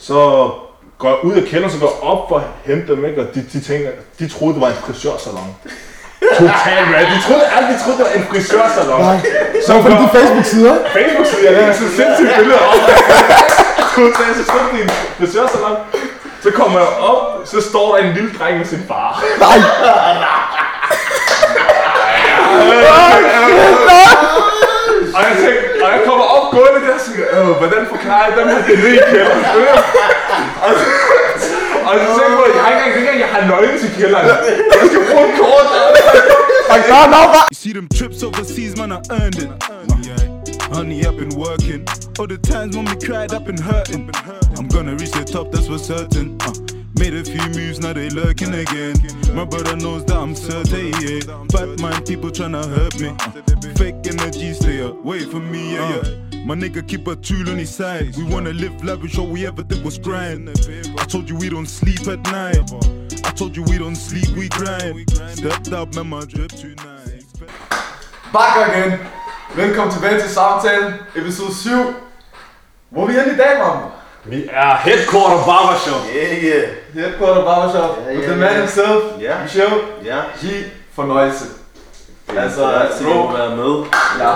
Så går jeg ud af kælderen, så går jeg op for at hente dem, ikke? Og de, de, tænker, de troede, det var en frisørsalon. Total rad. De troede, alle de troede, det var en frisørsalon. Nej. Så Så fordi går- de Facebook-sider. Facebook-side, jeg lægger så sindssygt billeder op. Så troede, det er en frisørsalon. Så kommer jeg op, så står der en lille dreng med sin far. Nej. Og jeg tænker, og jeg kommer op gående der og tænker, øh, hvordan forklarer jeg dem her det nede i kælderen? og, så, og så tænker jeg på, jeg har ikke engang, ikke engang, jeg har nøglen til kælderen. Jeg skal bruge et kort. Fuck, nå, nå, hva? You see them trips overseas, man, I earned it. Honey, I've been working. All the times when we cried, I've been hurting. I'm gonna reach the top, that's for certain. Uh, made a few moves, now they lurking again. My brother knows that I'm certain, yeah. Bad mind people tryna hurt me. Fake energy, stay away from me, yeah, yeah. My nigga keep a tool on his side. We wanna live lavish, all we ever did was grind. I told you we don't sleep at night. I told you we don't sleep, we grind. Stepped up, man, my drip tonight. Bakker igen. Velkommen tilbage til samtalen, episode 7. Hvor er vi henne i dag, mamma? Vi er headquarter barbershop. Yeah, yeah. Headquarter Barbershop. Ja, With ja, the man ja. himself, Ja. Michel. Ja. G. Fornøjelse. Altså, bro. at være med. Jeg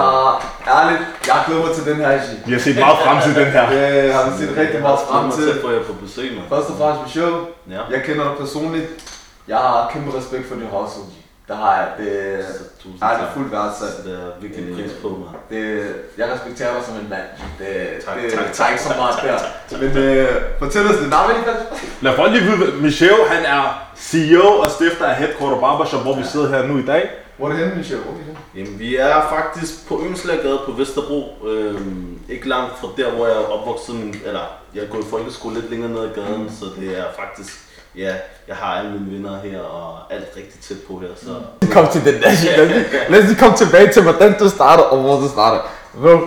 ærligt, jeg glæder mig til den her, G. Vi har set meget frem til den her. Det har vi set rigtig meget frem til. til, for jeg er på besøg, man. Først og fremmest, Michel. Ja. Jeg kender dig personligt. Jeg har kæmpe respekt for din hustle, G. Det har jeg. Det Så er det tak. fuldt værdsat. Det er virkelig pris på mig. Det, jeg respekterer dig som en mand. Det, Tak, det, tak, tak, ikke så meget der. Men øh, fortæl os det navn? Lad folk lige vide, Michel, han er CEO og stifter af Headquarter Barbershop, hvor vi sidder her nu i dag. Hvor er det henne, Michel? Hvor er det? Jamen, vi er faktisk på Yngslagade på Vesterbro. Øhm, ikke langt fra der, hvor jeg er opvokset. Eller, jeg er gået i folkeskole lidt længere ned ad gaden, mm. så det er faktisk... Ja, jeg har alle mine venner her, og alt rigtig tæt på her, så... Kom til den der shit. Lad os lige- Lad os lige komme tilbage til, hvordan du starter og hvor du starter. Bro,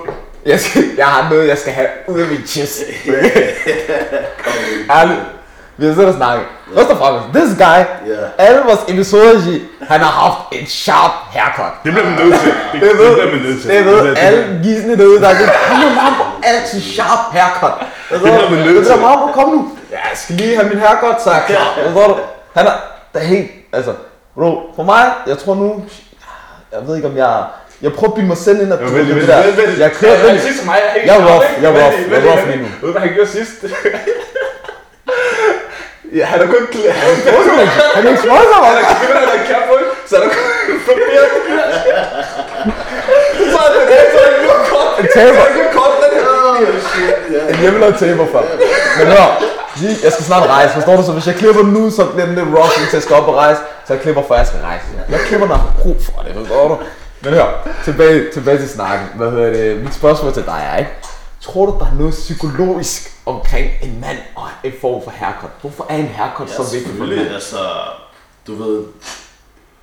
jeg, skal, jeg har noget, jeg skal have ud af min chest. Ærligt. Vi har siddet og snakket. Først og fremmest, this guy, Ja. alle vores episoder, han har haft en sharp haircut. Det bliver man nødt til. Det, Det det bliver man nødt til. det ved det- alle gisne derude, der er det. Han er meget altid sharp haircut. Det bliver man nødt Det er til. meget kom nu. Ja, jeg skal lige have min er jeg klar. Forstår? Han er, der er helt, altså, bro, for mig, jeg tror nu, jeg ved ikke om jeg, jeg prøver at bilde mig selv ind, at du ved det der. Jeg kører den. den. Sidst mig er helt Jeg er rough, jeg er rough, jeg er rough lige, nu. Ved du, hvad han gjorde sidst? ja, han har kun klædt. Han Han er ikke sponsor, har man. kun han har kæft på, så han har kun barberet. Så er det det, så er det. En taber. Så er det kort, den her. En hjemmelavet taber for. Men hør, jeg skal snart rejse, forstår du? Så hvis jeg klipper nu, så bliver den lidt rough, indtil jeg skal op og rejse. Så jeg klipper før jeg skal rejse. Jeg klipper, når jeg har brug for det, forstår du? Men hør, tilbage, tilbage til snakken. Hvad hedder det? Mit spørgsmål til dig er, ikke? Tror du, der er noget psykologisk omkring en mand og en form for haircut? Hvorfor er en haircut Ja, så vigtig for selvfølgelig. dig? Altså, du ved,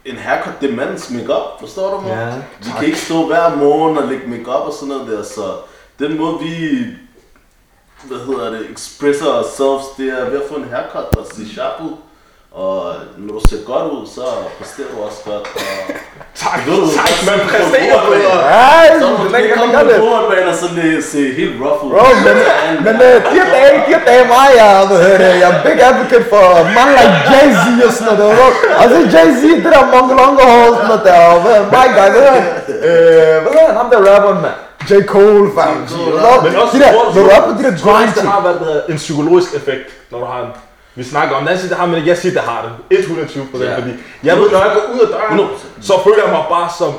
en haircut, det er mandens makeup, forstår du mig? Ja, vi tak. kan ikke stå hver morgen og lægge makeup og sådan noget der, så den måde vi, hvad hedder det, expresser ourselves, det er ved at få en haircut og se sharp ud. Og når du ser godt ud, så præsterer du også godt. Og Tak, ved du, tak, man på præsterer fodboldbanen. bedre. Ej, Så må du ikke kan komme på fodboldbanen og så le- se helt rough ud. Bro, men, men uh, de her dage, de her dage mig, jeg, hvad hedder det, jeg er big advocate for man like Jay-Z og sådan noget. bro. Og så Jay-Z, det der Mongo Longo hår og sådan noget der, og my guy, hvad hedder han? Øh, hvad hedder han, ham der rapperen, mand? J. Cole, fam. Men også, de der, når du er på de der tror du grind ikke, det har været en psykologisk effekt, når du har en vi snakker om, side, det har, men jeg siger, det har det. 120 procent, fordi jeg ved, når jeg går ud af døren, 100%. så føler jeg mig bare som,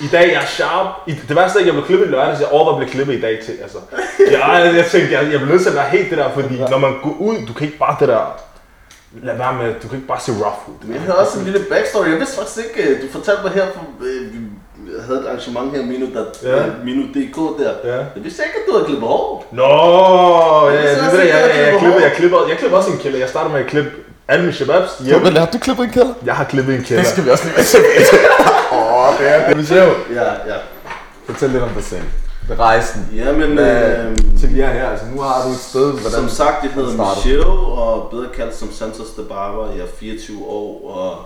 i dag jeg er sharp. I, det værste er, at jeg blev klippet i lørdags, jeg overvejer at blive klippet i dag til, altså. Jeg, jeg, tænkte, jeg, jeg bliver nødt til at være helt det der, fordi når man går ud, du kan ikke bare det der, lad være med, du kan ikke bare se rough ud. Men jeg havde også en lille backstory. Jeg vidste faktisk ikke, øh, du fortalte mig her, for, øh, havde et arrangement her, Minu, der, Ja. ja. Minu DK der. Ja. Jeg vidste ikke, at du havde klippet hår. Nå, ja, Det er det, det, det, jeg, jeg, at jeg, klippe klipper, jeg, klipper, jeg klipper også en kælder. Jeg starter med at klippe alle mine shababs hjemme. Men har du klippet en kælder? Jeg har klippet en kælder. Det skal vi også lige være tilbage til. Åh, det er det. Michelle, Ja, ja. fortæl lidt om dig selv. Rejsen. Jamen, Hvad, øh, til vi er her, altså nu har du et sted, hvordan... som sagt, jeg hedder? Michelle, og bedre kaldt som Santos de Barber. Jeg er 24 år, og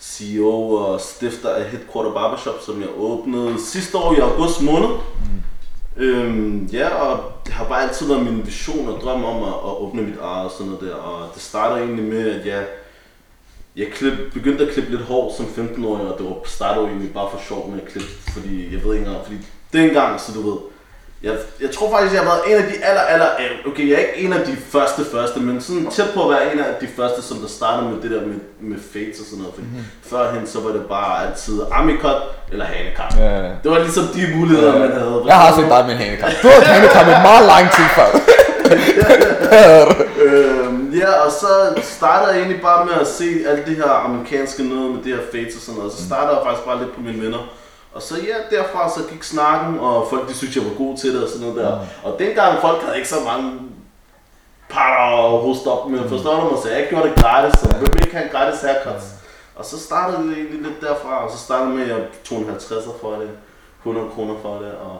CEO og stifter af Headquarter Barbershop, som jeg åbnede sidste år i august måned. Øhm, ja, og det har bare altid været min vision og drøm om at, at åbne mit eget og sådan noget der. Og det startede egentlig med, at jeg, jeg klip, begyndte at klippe lidt hår som 15-årig, og det var startede egentlig bare for sjov med at klippe, fordi jeg ved ikke engang, fordi dengang, så du ved, jeg, jeg tror faktisk, jeg har været en af de aller, aller, okay, jeg er ikke en af de første første, men sådan tæt på at være en af de første, som der startede med det der med, med fates og sådan noget. Fordi mm-hmm. førhen, så var det bare altid amikot eller hanekat. Ja, ja. Det var ligesom de muligheder, man havde. Jeg har set dig med en hanekam. Du har hanekam i meget lang tid før. øhm, ja, og så startede jeg egentlig bare med at se alt det her amerikanske noget med det her fates og sådan noget. Så startede jeg faktisk bare lidt på mine venner. Og så ja, derfra så gik snakken, og folk de synes, jeg var god til det og sådan noget der. Og dengang folk havde ikke så mange patter og hoste op med, forstår du mig? Så jeg gjorde det gratis, så jeg ikke have en gratis haircuts. Og så startede det egentlig lidt derfra, og så startede med, at jeg tog en 50'er for det, 100 kroner for det, og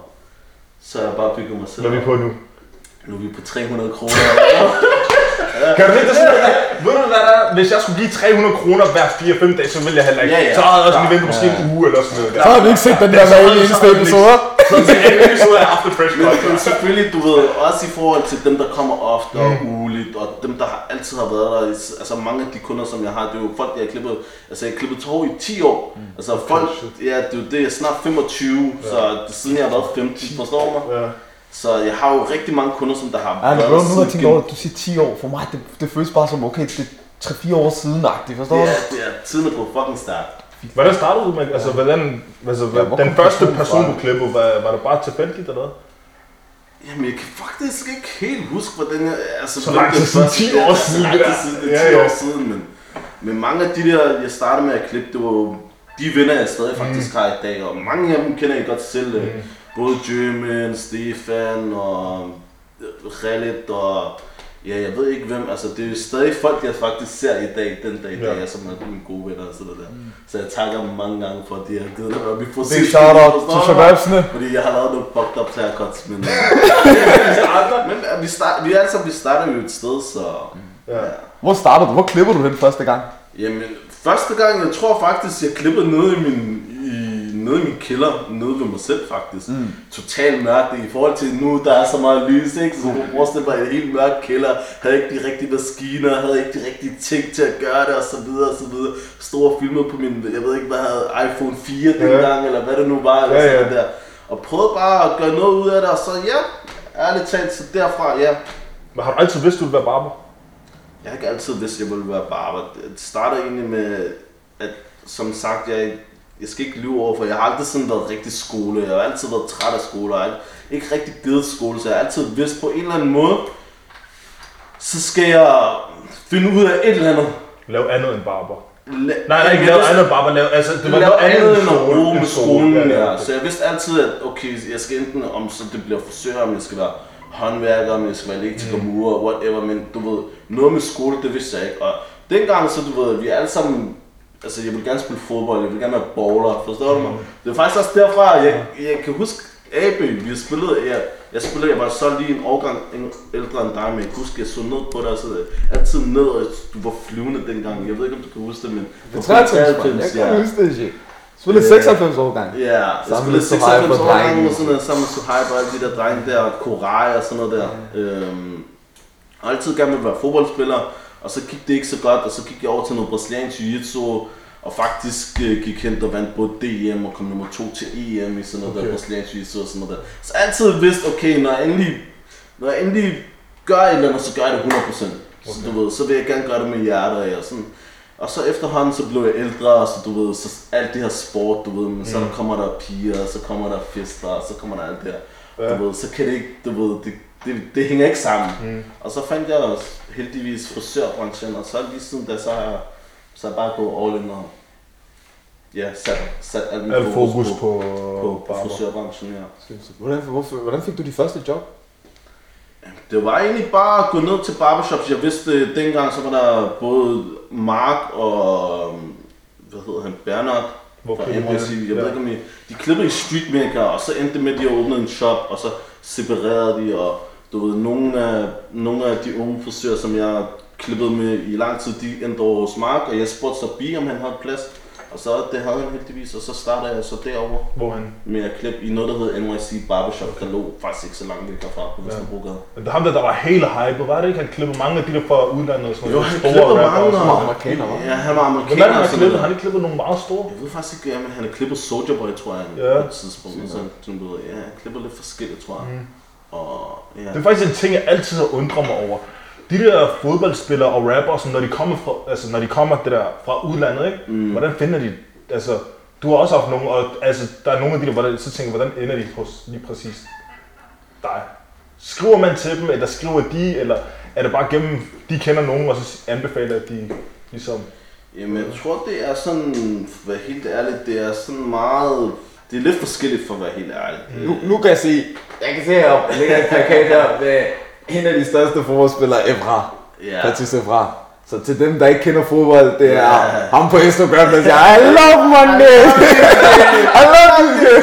så jeg bare bygget mig selv. Hvad er vi på nu? Nu er vi på 300 kroner. Kan du ikke det sådan, at, ved du hvad der er? Hvis jeg skulle give 300 kroner hver 4-5 dage, så ville jeg heller ikke. Ja, ja. Så havde jeg også lige ventet måske en uge eller sådan noget. Så har vi ikke set den der hver eneste episode. Så til en episode af After Fresh Men, selvfølgelig, du ved, også i forhold til dem, der kommer ofte og ugeligt, og dem, der har, altid har været der. Altså mange af de kunder, som jeg har, det er jo folk, jeg har klippet, altså jeg har klippet tår i 10 år. Altså folk, ja, det er jo det, jeg er snart 25, så det, er siden jeg har været 15, forstår du mig? Ja. Så jeg har jo rigtig mange kunder, som der har Ja, men bro, nu har jeg tænkt over, at du siger 10 år. For mig, det, det føles bare som, okay, det er 3-4 år siden-agtigt, forstår Det du? er, det er tiden er på fucking start. Hvordan startede du med, altså hvordan, altså, Ja, hvor den første person du klippede, var, var det bare tilfældigt eller hvad? Jamen, jeg kan faktisk ikke helt huske, hvordan jeg... Altså, Så hvem lang det siden, første- 10 år ja, så siden, det tid der. siden, det er Ja, 10 ja. år siden, men, men mange af de der, jeg startede med at klippe, det var de venner, jeg stadig faktisk har i dag, og mange af dem kender jeg godt selv. Mm. Både German, Stefan og Khaled og ja, jeg ved ikke hvem, altså det er jo stadig folk, jeg faktisk ser i dag, den dag i dag, Ja. som er mine gode venner og sådan noget der. Så jeg takker dem mange gange for, at de har givet mig mit Big shout out til Shababsene. fordi jeg har lavet nogle fucked up haircuts, men... men øh, vi, start, vi er sammen, vi starter jo et sted, så... Ja. Hvor startede du? Hvor klipper du den første gang? Jamen, første gang, jeg tror faktisk, jeg klippede nede i min, nede i min kælder, nede ved mig selv faktisk. Mm. Totalt mørkt i forhold til nu, der er så meget lys, ikke? Så kan forestille dig en helt mørk kælder, havde ikke de rigtige maskiner, havde ikke de rigtige ting til at gøre det, og så videre, og så videre. Stod og filmede på min, jeg ved ikke hvad, havde iPhone 4 dengang, eller hvad det nu var, eller Ja, ja. der. Og prøvede bare at gøre noget ud af det, og så ja, ærligt talt, så derfra, ja, Men har du altid vidst, du ville være barber? jeg har ikke altid vidst, at jeg ville være barber. Det startede egentlig med, at som sagt, jeg, jeg skal ikke lyve over, for jeg har aldrig sådan været rigtig skole. Jeg har altid været træt af skole, og jeg har ikke rigtig givet skole, så jeg har altid vidst på en eller anden måde, så skal jeg finde ud af et eller andet. Lav andet end barber. La- Nej, nej, ikke lave andet barber. Lave, altså, det var noget andet end at bruge med skolen, Ja, ja. ja. Så jeg vidste altid, at okay, jeg skal enten, om så det bliver frisør, om jeg skal være håndværker, om jeg skal være elektriker, Mm. murer, whatever, men du ved, noget med skole, det vidste jeg ikke. Og dengang, så du ved, vi alle sammen, altså jeg vil gerne spille fodbold, jeg vil gerne være baller, forstår du mig? Mm. Det er faktisk også derfra, jeg, jeg kan huske, AB, vi har spillet, jeg, jeg spillede, jeg var så lige en årgang en- ældre end dig, men jeg kan huske, jeg så ned på dig, så altid ned, og du var flyvende dengang. Jeg ved ikke, om du kan huske det, men... Det er 93, man. Jeg kan huske det, shit. Spillede 96 år gang. Ja, jeg Sammen spillede med Suhaib 96 og år drengene. gange og sådan noget, sammen med Suhaib og alle de der drenge der, og Korai og sådan noget der. Øhm, og altid gerne ville være fodboldspiller, og så gik det ikke så godt, og så gik jeg over til noget brasiliansk jiu-jitsu, og faktisk øh, gik hen og vandt både DM og kom nummer to til EM i sådan noget okay. der Okay. brasiliansk jiu-jitsu og sådan noget der. Så altid vidst, okay, når jeg endelig, når jeg endelig gør et eller andet, så gør jeg det 100%. Så du ved, så vil jeg gerne gøre det med hjertet og sådan. Og så efterhånden så blev jeg ældre, så du ved, så alt det her sport, du ved, men så der kommer der piger, så kommer der fester, så kommer der alt det her. Ja. Du ved, så kan det ikke, du ved, det, det, det hænger ikke sammen. Mm. Og så fandt jeg også heldigvis frisørbranchen, og så lige siden da, så har jeg, så bare gået all in og ja, sat, sat alt mit fokus på, på, på barber. frisørbranchen, ja. Hvordan, hvorfor, hvordan fik du de første job? Det var egentlig bare at gå ned til barbershops. Jeg vidste, dengang så var der både Mark og, øhm, hvad hedder han, Bernard Hvor fra man? Jeg ved ikke om I, de klippede i Streetmaker, og så endte det med, at de åbnede en shop, og så separerede de, og du ved, nogle af, nogle af de unge frisører, som jeg klippede med i lang tid, de endte over hos Mark, og jeg spurgte så Bi, om han havde plads. Og så det havde han heldigvis, og så startede jeg så derovre Hvor han... med at klippe i noget, der hedder NYC Barbershop, der lå faktisk ikke så langt væk herfra på Vesterbrogade. Men det er ham der, der var helt hyped, var det ikke? Han klippede mange af de der fra udlandet og sådan Jo, noget. han store klippede mange, Som noget. amerikaner, hva'? Ja, han var Hvem amerikaner. er det, han klippet? Han klippet nogle meget store. Jeg ved faktisk ikke, men han har klippet Soldier Boy, tror jeg, Ja. på et tidspunkt. Så, sådan, du ved, ja, han klipper lidt forskelligt, tror jeg. Mm. Og ja. Det er faktisk en ting, jeg altid har undret mig over. De der fodboldspillere og rapper, sådan, når de kommer fra, altså, når de kommer det der fra udlandet, ikke? Mm. hvordan finder de, altså, du har også haft nogle, og altså, der er nogle af de der, hvordan, så tænker hvordan ender de hos lige præcis dig? Skriver man til dem, eller skriver de, eller er det bare gennem, de kender nogen, og så anbefaler de ligesom, Jamen, jeg tror, det er sådan, være helt ærlig, det er sådan meget... Det er lidt forskelligt for at være helt ærlig. Nu, nu kan jeg se, jeg kan se heroppe, der ligger en plakat her med en af de største fodboldspillere, Evra. Ja. Patrice Evra. Så til dem, der ikke kender fodbold, det er Ja. ham på Instagram, der siger, I love Monday! I love you!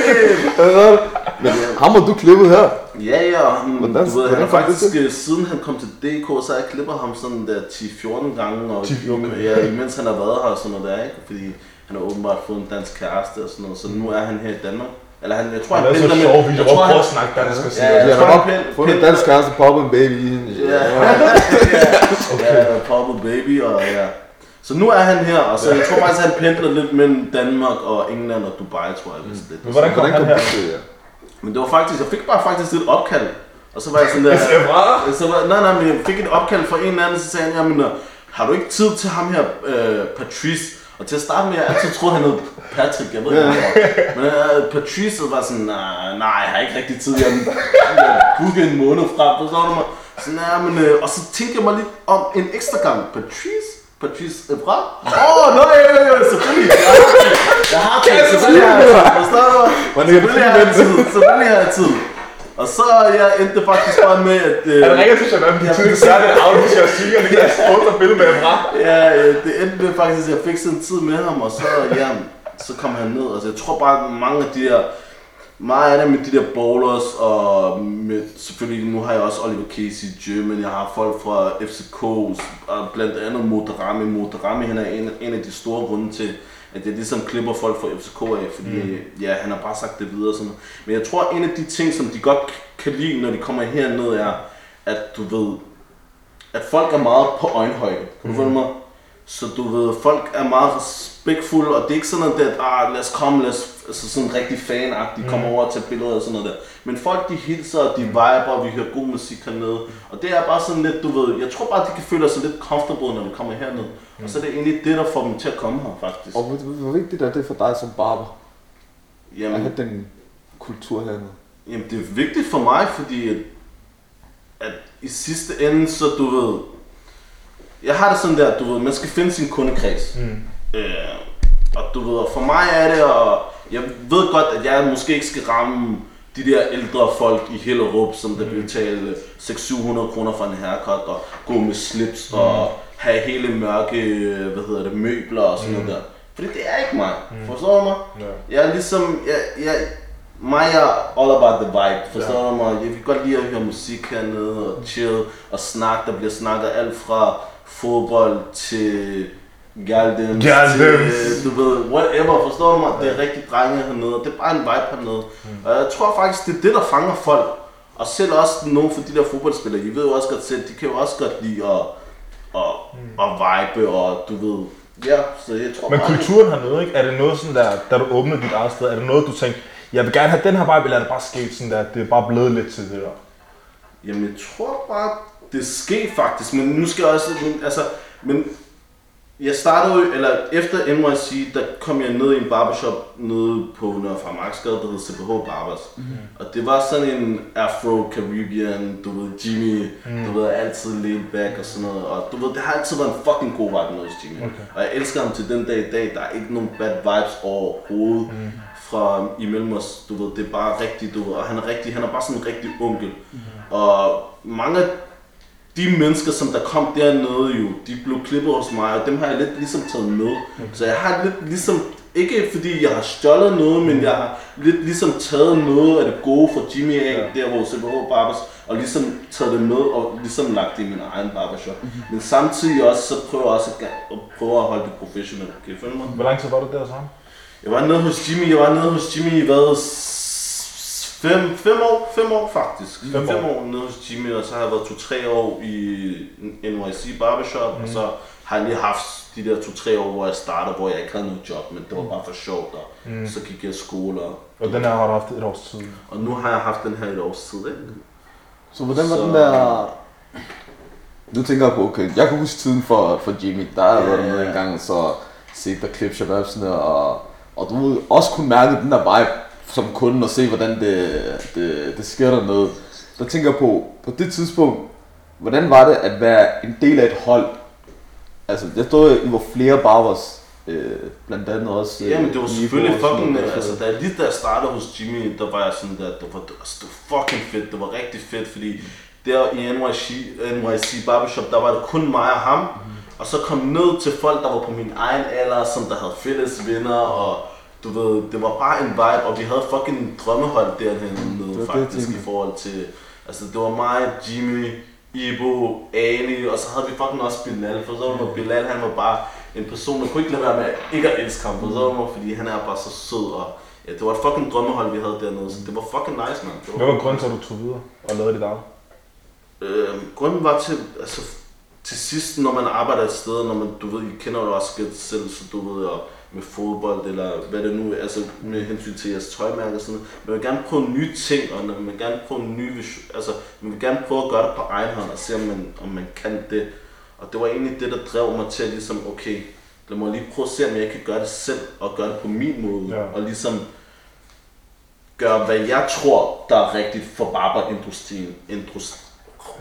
kid." Men ham har du klippet her. Ja, ja, han, Hvordan- du ved, han hvordan har kom det faktisk, øh, siden han kom til DK, så har jeg klippet ham sådan der 10-14 gange, og 10, okay. ja, imens han har været her og sådan noget der, ikke? Fordi han har åbenbart fået en dansk kæreste og sådan noget, så nu er han her i Danmark. Eller han, jeg tror, han han er pendler med- sjov jeg tror, han- at snakke dansk og sige, Ja, Ja, jeg han har fundet en dansk kæreste, poppet en baby i hende. Ja, ja, ja, Purple Baby, og ja. Så nu er han her, og så jeg tror faktisk, han pendler lidt mellem Danmark og England og Dubai, tror jeg vist lidt. Men hvordan kom Hvordan han her? Men det var faktisk, jeg fik bare faktisk et opkald. Og så var jeg sådan der... Så var, nej, nej, men jeg fik et opkald fra en eller anden, så sagde han, jamen, øh, har du ikke tid til ham her, øh, Patrice? Og til at starte med, jeg altid troede, han hed Patrick, jeg ved ikke hvorfor. Men øh, Patrice var sådan, nej, nej, jeg har ikke rigtig tid, jeg har en måned frem, forstår du mig? Sådan, ja, men, øh, og så tænkte jeg mig lidt om en ekstra gang, Patrice? Patrice Evra? Åh, oh, nej, selvfølgelig. Jeg har tid. Jeg har tid, selvfølgelig har jeg tid, forstår du mig? Selvfølgelig har jeg tid, selvfølgelig har jeg tid. Og så jeg endte faktisk bare med, at... Øh, Han ringer til Shabab, de tydeligt gør det, aflyser og siger, at det er et og billede med Evra. Ja, øh, det endte med faktisk, at jeg fik sådan en tid med ham, og så, ja, så kom han ned. Altså, jeg tror bare, at mange af de der, meget af det med de der bowlers, og med, selvfølgelig, nu har jeg også Oliver Casey i German, jeg har folk fra FCK, og blandt andet Motorami. Motorami, han er en, en af de store grunde til, at jeg ligesom klipper folk fra FCK af, fordi mm. ja, han har bare sagt det videre sådan. Men jeg tror, en af de ting, som de godt kan lide, når de kommer herned, er, at du ved, at folk er meget på øjenhøjde. Kan du følge mig? Så du ved, folk er meget respektfulde, og det er ikke sådan noget, at ah, lad os komme, lad os, altså sådan rigtig fanagtigt, komme over og tage billeder og sådan noget der. Men folk de hilser, og de viber, og vi hører god musik hernede. Og det er bare sådan lidt, du ved, jeg tror bare, de kan føle sig lidt comfortable, når de kommer herned. Og så er det egentlig det, der får dem til at komme her, faktisk. Og hvor, vigtigt er det for dig som barber? At Jamen, have den kultur hernede? Jamen, det er vigtigt for mig, fordi at, at i sidste ende, så du ved, jeg har det sådan der, du ved, man skal finde sin kundekreds. Mm. Øh, og du ved, og for mig er det, og jeg ved godt, at jeg måske ikke skal ramme de der ældre folk i Hellerup, som der vil betale 600-700 kroner for en haircut, og gå med slips, mm. og have hele mørke, hvad hedder det, møbler og sådan noget der. Fordi det er ikke mig, forstår du mig? Ja. Jeg er ligesom, jeg, jeg, mig er all about the vibe, forstår du mig? Jeg kan godt lide at høre musik hernede, og chill, og snakke. Der bliver snakket alt fra fodbold til Galdens, Galdens. til, du ved, whatever, forstår du mig? Det er rigtig drenge hernede, og det er bare en vibe hernede. Og jeg tror faktisk, det er det, der fanger folk. Og selv også nogle for de der fodboldspillere, de ved jo også godt selv, de kan jo også godt lide at, at, at vibe, og du ved, ja, så jeg tror Men bare, kulturen hernede, ikke? Er det noget sådan der, da du åbnede dit eget sted, er det noget, du tænkte, jeg vil gerne have den her vibe, eller er det bare sket sådan der, det er bare blevet lidt til det der? Jamen, jeg tror bare, det sker faktisk, men nu skal jeg også, altså, men jeg startede jo, eller efter NYC, der kom jeg ned i en barbershop nede på Nørre Farmarksgade, der hed CPH Barbers. Mm-hmm. Og det var sådan en Afro-Caribbean, du ved, Jimmy, mm. du ved, altid laid back og sådan noget. Og du ved, det har altid været en fucking god vibe med hos Jimmy. Okay. Og jeg elsker ham til den dag i dag, der er ikke nogen bad vibes overhovedet. Mm fra imellem os, du ved, det er bare rigtigt, du ved, og han er rigtig, han er bare sådan en rigtig onkel. Mm. Og mange af de mennesker, som der kom dernede jo, de blev klippet hos mig, og dem har jeg lidt ligesom taget med. Mm. Så jeg har lidt ligesom, ikke fordi jeg har stjålet noget, men jeg har lidt ligesom taget noget af det gode fra Jimmy af, ja. der hvor CBH Barbers og ligesom taget det med og ligesom lagt det i min egen barbershop. Men samtidig også, så prøver jeg også at, at, prøve at holde det professionelt. Kan I følge mig? Hvor lang tid var du der sammen? Jeg var nede hos Jimmy, jeg var nede hos Jimmy i hvad? Fem, fem år, fem år faktisk. Fem Fem, fem år. år. nede hos Jimmy, og så har jeg været to-tre år i NYC Barbershop, mm. og så har jeg lige haft de der to-tre år, hvor jeg startede, hvor jeg ikke havde noget job, men det var bare for sjovt, og mm. så gik jeg i skole, og, Og den her har du haft et års tid. og nu har jeg haft den her i et års tid, ikke? Så hvordan var Så- den der... Nu tænker jeg på, okay, jeg kan huske tiden for, for Jimmy. Der har Ja, været ja. en gang, og så set der klip shababsene, og, og du også kunne mærke den der vibe som kunde, og se hvordan det, det, det sker dernede. Der tænker jeg på, på det tidspunkt, hvordan var det at være en del af et hold? Altså, jeg tror, I var flere barbers, øh, blandt andet også. øh, Ja, men det var selvfølgelig fucking, noget, altså da jeg lige da jeg startede hos Jimmy, der var jeg sådan der, det var, altså, det var fucking fedt, det var rigtig fedt, fordi der i NYC, NYC Barbershop, der var det kun mig og ham, og så kom ned til folk, der var på min egen alder, som der havde fælles venner, og du ved, det var bare en vibe, og vi havde fucking drømmehold derhenne det, nede, jeg faktisk, tænkte. i forhold til, altså det var mig, Jimmy, Ibo, Ali, og så havde vi fucking også Bilal, for så var Bilal, han var bare en person, man kunne ikke lade være med ikke at elske ham, for så var fordi han er bare så sød, og ja, det var et fucking drømmehold, vi havde dernede, så det var fucking nice, man. Det Hvad var grunden til, at du tog videre og lavede dit eget? Øh, grunden var til, altså, til sidst, når man arbejder et sted, når man, du ved, I kender jo også selv, så du ved, og med fodbold, eller hvad det nu er, altså med hensyn til jeres tøjmærke og sådan noget. Man vil gerne prøve nye ting, og man vil gerne prøve nye vision, altså man vil gerne prøve at gøre det på egen hånd, og se om man, om man kan det. Og det var egentlig det, der drev mig til at ligesom, okay, lad mig lige prøve at se, om jeg kan gøre det selv, og gøre det på min måde, Ja. og ligesom gøre, hvad jeg tror, der er rigtigt for barberindustrien. Industri,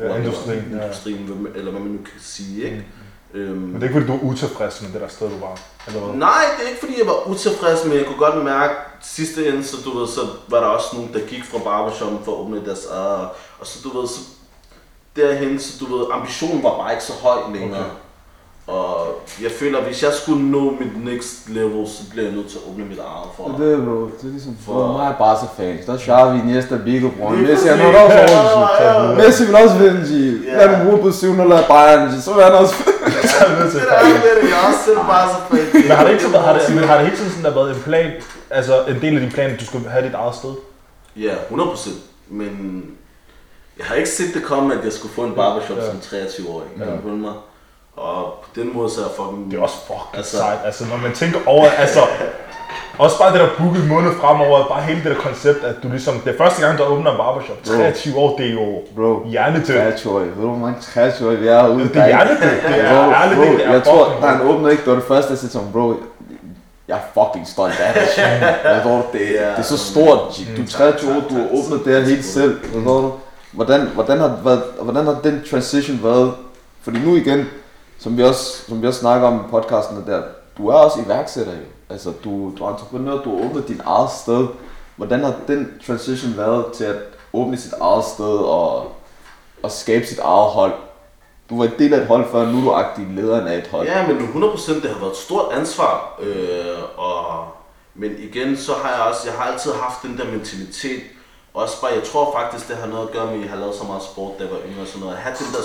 Ja, industrien, ja. industrien, hvad- eller hvad man nu kan sige, ikke? Øhm, Men det er ikke fordi, du er utilfreds med det der sted, du var. Eller hvad? Nej, det er ikke fordi, jeg var utilfreds, men jeg kunne godt mærke, sidste ende, så du ved, så var der også nogen, der gik fra barbershoppen for at åbne deres eget, og så du ved, så derhen, så du ved, ambitionen var bare ikke så høj længere. Okay. Og jeg føler, at hvis jeg skulle nå mit next level, så bliver jeg nødt til at åbne mit eget for. Det er bro. Det er ligesom for For- mig er Barca-fans. Der er Xavi, Iniesta, Bigo. Lige Messi, han har også. Messi vil også vinde, G. Lad dem bruge på 700 af Bayern, G. Så vil han også Så er nødt til Det at er det, jeg også selv bare så fan. Men har det ikke sådan, har det, men har det hele tiden sådan der været en plan, altså en del af din plan, at du skulle have dit eget sted? Ja, 100%. Men jeg har ikke set det komme, at jeg skulle få en barbershop Ja. som 23-årig. Ja. Kan du mig? Og på den måde så er jeg fucking... Det er også fucking Altså- sejt, altså når man tænker over, altså også bare det der booket måned fremover, bare hele det der koncept, at du ligesom, det er første gang, du åbner en barbershop, 23 år, det er jo Bro, hjernedødt. 23 Ved du, hvor mange 23 vi er herude? Det er hjernedødt, det er Bro, ærligt, bro, det er jeg tror, da han åbnede ikke, det var det første, jeg sagde ham, bro, jeg er fucking stolt af det. Jeg tror, det, er, det er så stort. Du er 23 år, du har åbnet det her helt selv. Hvordan, hvordan, har, været, hvordan har den transition været? Fordi nu igen, som vi også, som vi også snakker om i podcasten der, du er også iværksætter jo. Altså, du, du er entreprenør, du har åbnet din eget sted. Hvordan har den transition været til at åbne sit eget sted og, og skabe sit eget hold? Du var en del af et hold før, nu er du aktiv lederen af et hold. Ja, men 100% det har været et stort ansvar. Øh, og, men igen, så har jeg også, jeg har altid haft den der mentalitet. Også bare, jeg tror faktisk, det har noget at gøre med, at jeg har lavet så meget sport, da jeg var yngre og sådan noget. At have den der,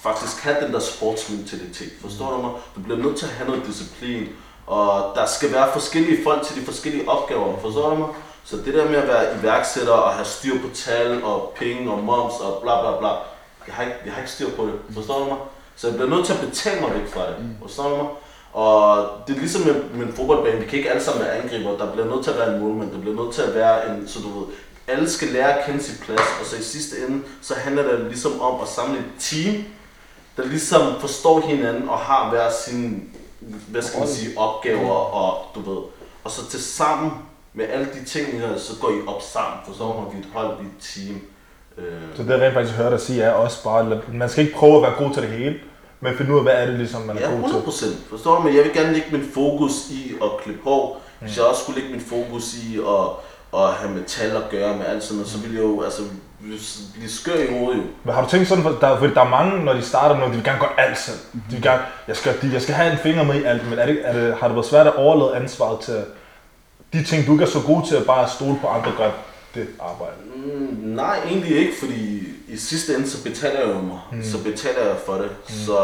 faktisk have den der sportsmentalitet. Forstår du mig? Du bliver nødt til at have noget disciplin. Og der skal være forskellige folk til de forskellige opgaver. Forstår du mig? Så det der med at være iværksætter og have styr på tal og penge og moms og bla bla bla. Jeg har ikke, jeg har ikke styr på det. Forstår du mig? Så jeg bliver nødt til at betale mig væk fra det. Forstår du mig? Og det er ligesom med, med en fodboldbane. Vi kan ikke alle sammen være angriber. Der bliver nødt til at være en målmand. Der bliver nødt til at være en, så du ved, alle skal lære at kende sit plads. Og så i sidste ende, så handler det ligesom om at samle et team, der ligesom forstår hinanden og har hver sin, hvad skal man sige, opgaver og du ved. Og så til sammen med alle de ting, her, så går I op sammen. For så har vi et hold, vi er et team. Øh, Så det jeg rent faktisk hører dig sige er også bare, man skal ikke prøve at være god til det hele, men finde ud af, hvad er det ligesom, man er Ja, god 100 til. procent. Forstår du? Men jeg vil gerne lægge min fokus i at klippe hår. Hvis jeg også skulle lægge min fokus i at, at have metal at gøre med alt sådan noget, så ville jeg jo altså, blive skør i hovedet jo. Men har du tænkt sådan, for der, fordi der er mange, når de starter noget, de vil gerne gøre alt selv. De vil gerne, jeg skal, de, jeg skal have en finger med i alt, men er det, er det, har det været svært at overlade ansvaret til de ting, du ikke er så god til at bare stole på andre gør det arbejde? Mm, nej, egentlig ikke, fordi i sidste ende, så betaler jeg jo mig. Mm. Så betaler jeg for det. Mm. Så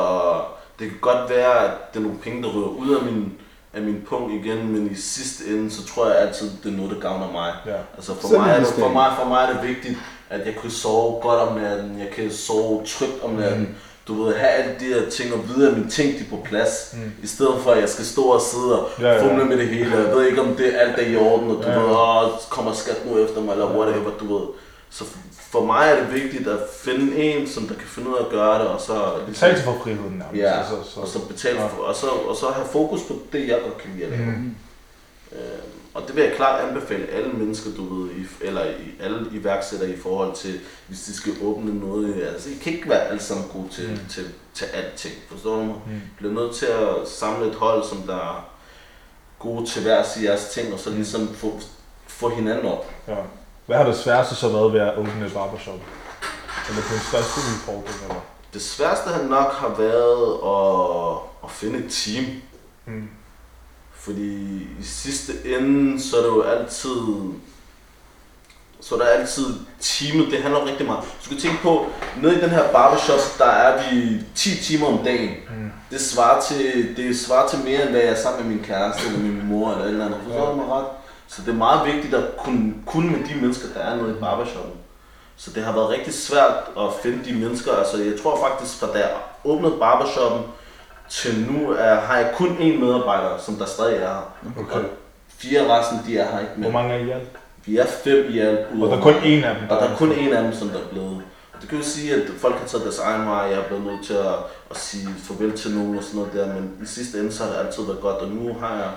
det kan godt være, at det er nogle penge, der ryger ud af min, af min punkt igen, men i sidste ende, så tror jeg altid, det er noget, der gavner mig. Ja. Altså for mig, er det, for, mig, for mig er det vigtigt, at jeg kan sove godt om natten, jeg kan sove trygt om natten. Mm. Du ved, have alle de her ting og vide, at mine ting de er på plads. Mm. I stedet for, at jeg skal stå og sidde og Ja, ja, fumle med det hele. Jeg ved ikke, om det alt er i orden, og du Ja, ved, åh, kommer skat nu efter mig, eller whatever, du ved. Så for mig er det vigtigt at finde en, som der kan finde ud af at gøre det, og så... Betale sig for friheden nærmest. Ja, Altså, og så betale for, og så, og så have fokus på det, jeg godt kan lide at lave. Mm. Øh, og det vil jeg klart anbefale alle mennesker, du ved, i, eller i, alle iværksættere i forhold til, hvis de skal åbne noget. Altså, I kan ikke være alle sammen gode til, mm. til, til alting, forstår du mig? Mm. Bliver nødt til at samle et hold, som der er gode til hver af jeres ting, og så ligesom få, få hinanden op. Ja. Hvad har det sværeste så været ved at åbne et barbershop? Eller den største udfordring, eller? Det sværeste har nok har været at, at finde et team. Mm. Fordi i sidste ende, så er det jo altid... Så er der altid teamet, det handler rigtig meget. Du skal tænke på, nede i den her barbershop, der er vi 10 timer om dagen. Mm. Det, svarer til, det svarer til mere, end hvad jeg er sammen med min kæreste, eller min mor, eller et eller andet. Forstår du mig ret? Så det er meget vigtigt at kunne, kunne med de mennesker, der er nede i barbershoppen. Så det har været rigtig svært at finde de mennesker. Altså, jeg tror faktisk, fra da jeg åbnede barbershoppen til nu, er, har jeg kun én medarbejder, som der stadig er her. Okay. Og fire resten, de er her ikke Hvor med. mange er I alt? Vi er fem i alt. Og der er kun én af dem, Og der er kun en af dem, som der er blevet. Det kan jo sige, at folk har taget deres egen vej, jeg er blevet nødt til at, at sige farvel til nogen og sådan noget der, men i sidste ende så har det altid været godt, og nu har jeg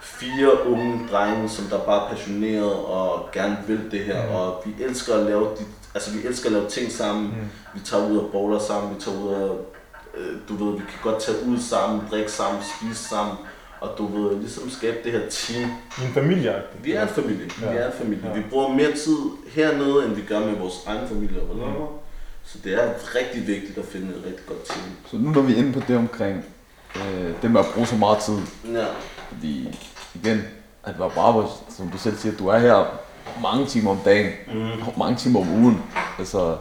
fire unge drenge, som der bare er passionerede og gerne vil det her, mm. og vi elsker at lave de, altså vi elsker at lave ting sammen. Mm. Vi tager ud og bowler sammen, vi tager ud og, øh, du ved, vi kan godt tage ud sammen, drikke sammen, spise sammen, og du ved, ligesom skabe det her team. En familie Vi er en familie. Ja. Vi er en familie. Ja. Vi bruger mere tid hernede, end vi gør med vores egen familie. Mm. Så det er rigtig vigtigt at finde et rigtig godt team. Så nu når vi er inde på det omkring, øh, det med at bruge så meget tid, Ja. fordi igen, at være barber, som du selv siger, du er her mange timer om dagen, mm. og mange timer om ugen. Altså,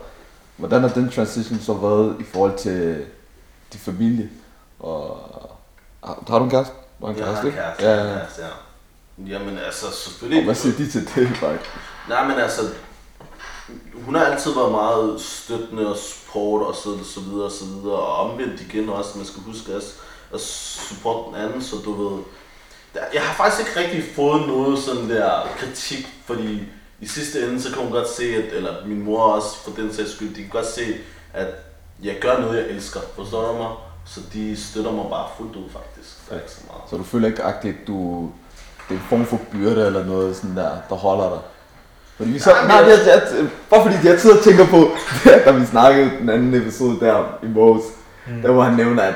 hvordan har den transition så været i forhold til din familie? Og, har, har du en kæreste? Har en Jeg har en kæreste. Ja, Ja, ja. kæreste, ja. Jamen altså, Og selvfølgelig. hvad siger de til det, faktisk? Nej, men altså, hun har altid været meget støttende og support og så, så videre og så videre. Og omvendt igen også, man skal huske at, at supporte den anden, så du ved. Jeg har faktisk ikke rigtig fået noget sådan der kritik, fordi i sidste ende, så kan hun godt se, at, eller min mor også for den sags skyld, de kan godt se, at jeg gør noget, jeg elsker. Forstår du mig? Så de støtter mig bare fuldt ud faktisk. Der er ikke så meget. Så du føler ikke agtigt, at du, det er en form for byrde eller noget sådan der, der holder dig? Fordi vi så, Nej, nej, jeg- jeg, bare fordi jeg sidder og tænker på, da vi snakkede den anden episode der i Mås, mm. der hvor han nævner, at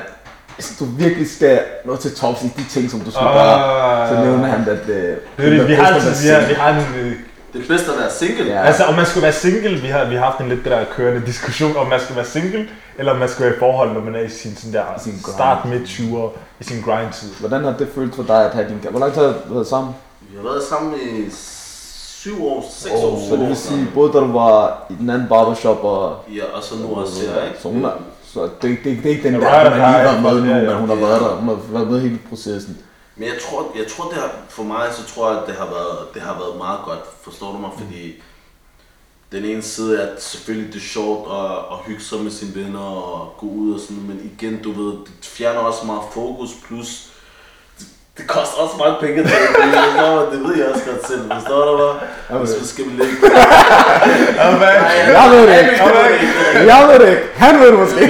hvis du virkelig skal nå til tops i de ting, som du skal Ah, gøre, så ja. nævner han, at øh, Det er det, vi har altid, vi har, vi har en, Det er bedst at være single. Ja. altså om man skulle være single, vi har, vi har haft en lidt det der kørende diskussion, om man skal være single, eller om man skal være i forhold, når man er i sin, sådan der Sin start midt 20'er, i sin grind-tid. Hvordan har det følt for dig at have din Hvor lang tid har I været sammen? Vi har været sammen i syv år, seks Oh, år. så det vil sige, både da du var i den anden barbershop og... Ja, og så nu også her, ikke? Så hun er, så det, det, det, er ikke den der, hun har lige været med nu, men hun har været der, hun har været med i hele processen. Men jeg tror, jeg tror det har, for mig, så tror jeg, at det har været, det har været meget godt. Forstår du mig? Fordi den ene side er at selvfølgelig det er sjovt at, at hygge sig med sine venner og gå ud og sådan, men igen, du ved, det fjerner også meget fokus, plus det, det koster også meget penge til det, forstår du? det ved jeg også godt selv, forstår du mig? Hvis vi skal lægge... Jeg ved det ikke. Jeg ved det ikke. Han ved det måske. Jeg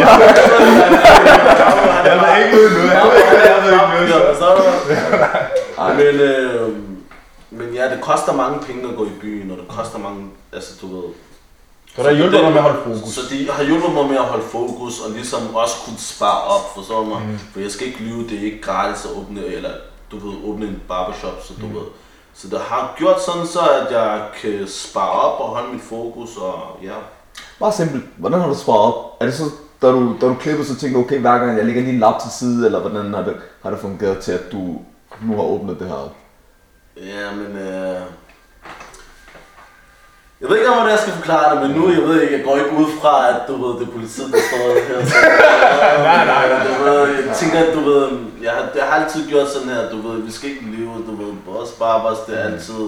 ved ikke noget jeg ved ikke, jeg ved ikke noget. Forstår du mig? Men, øh, men ja, det koster mange penge at gå i byen, og det koster mange, altså du ved, Så der hjælper dig med at holde fokus. Så de har hjulpet mig med at holde fokus og ligesom også kunne spare op, forstår du mig? Mm. For jeg skal ikke lyve, det er ikke gratis at åbne, eller du ved, åbne en barbershop, så du mm. ved. Så det har gjort sådan så, at jeg kan spare op og holde mit fokus, og ja. Bare simpelt. Hvordan har du sparet op? Er det så, da du, da du klipper, så tænker du, okay, hver gang jeg lægger lige en lap til side, eller hvordan har det, har det fungeret til, at du nu har åbnet det her op? Ja, men øh, Jeg ved ikke, om jeg skal forklare det, men nu, jeg ved ikke, jeg går ikke ud fra, at du ved, det er politiet, der står her. Så, Nej, nej, nej. Du ved, jeg tænker, at du ved, jeg har, jeg har altid gjort sådan her, du ved, vi skal ikke lyve, du ved, også Barbers, det er altid,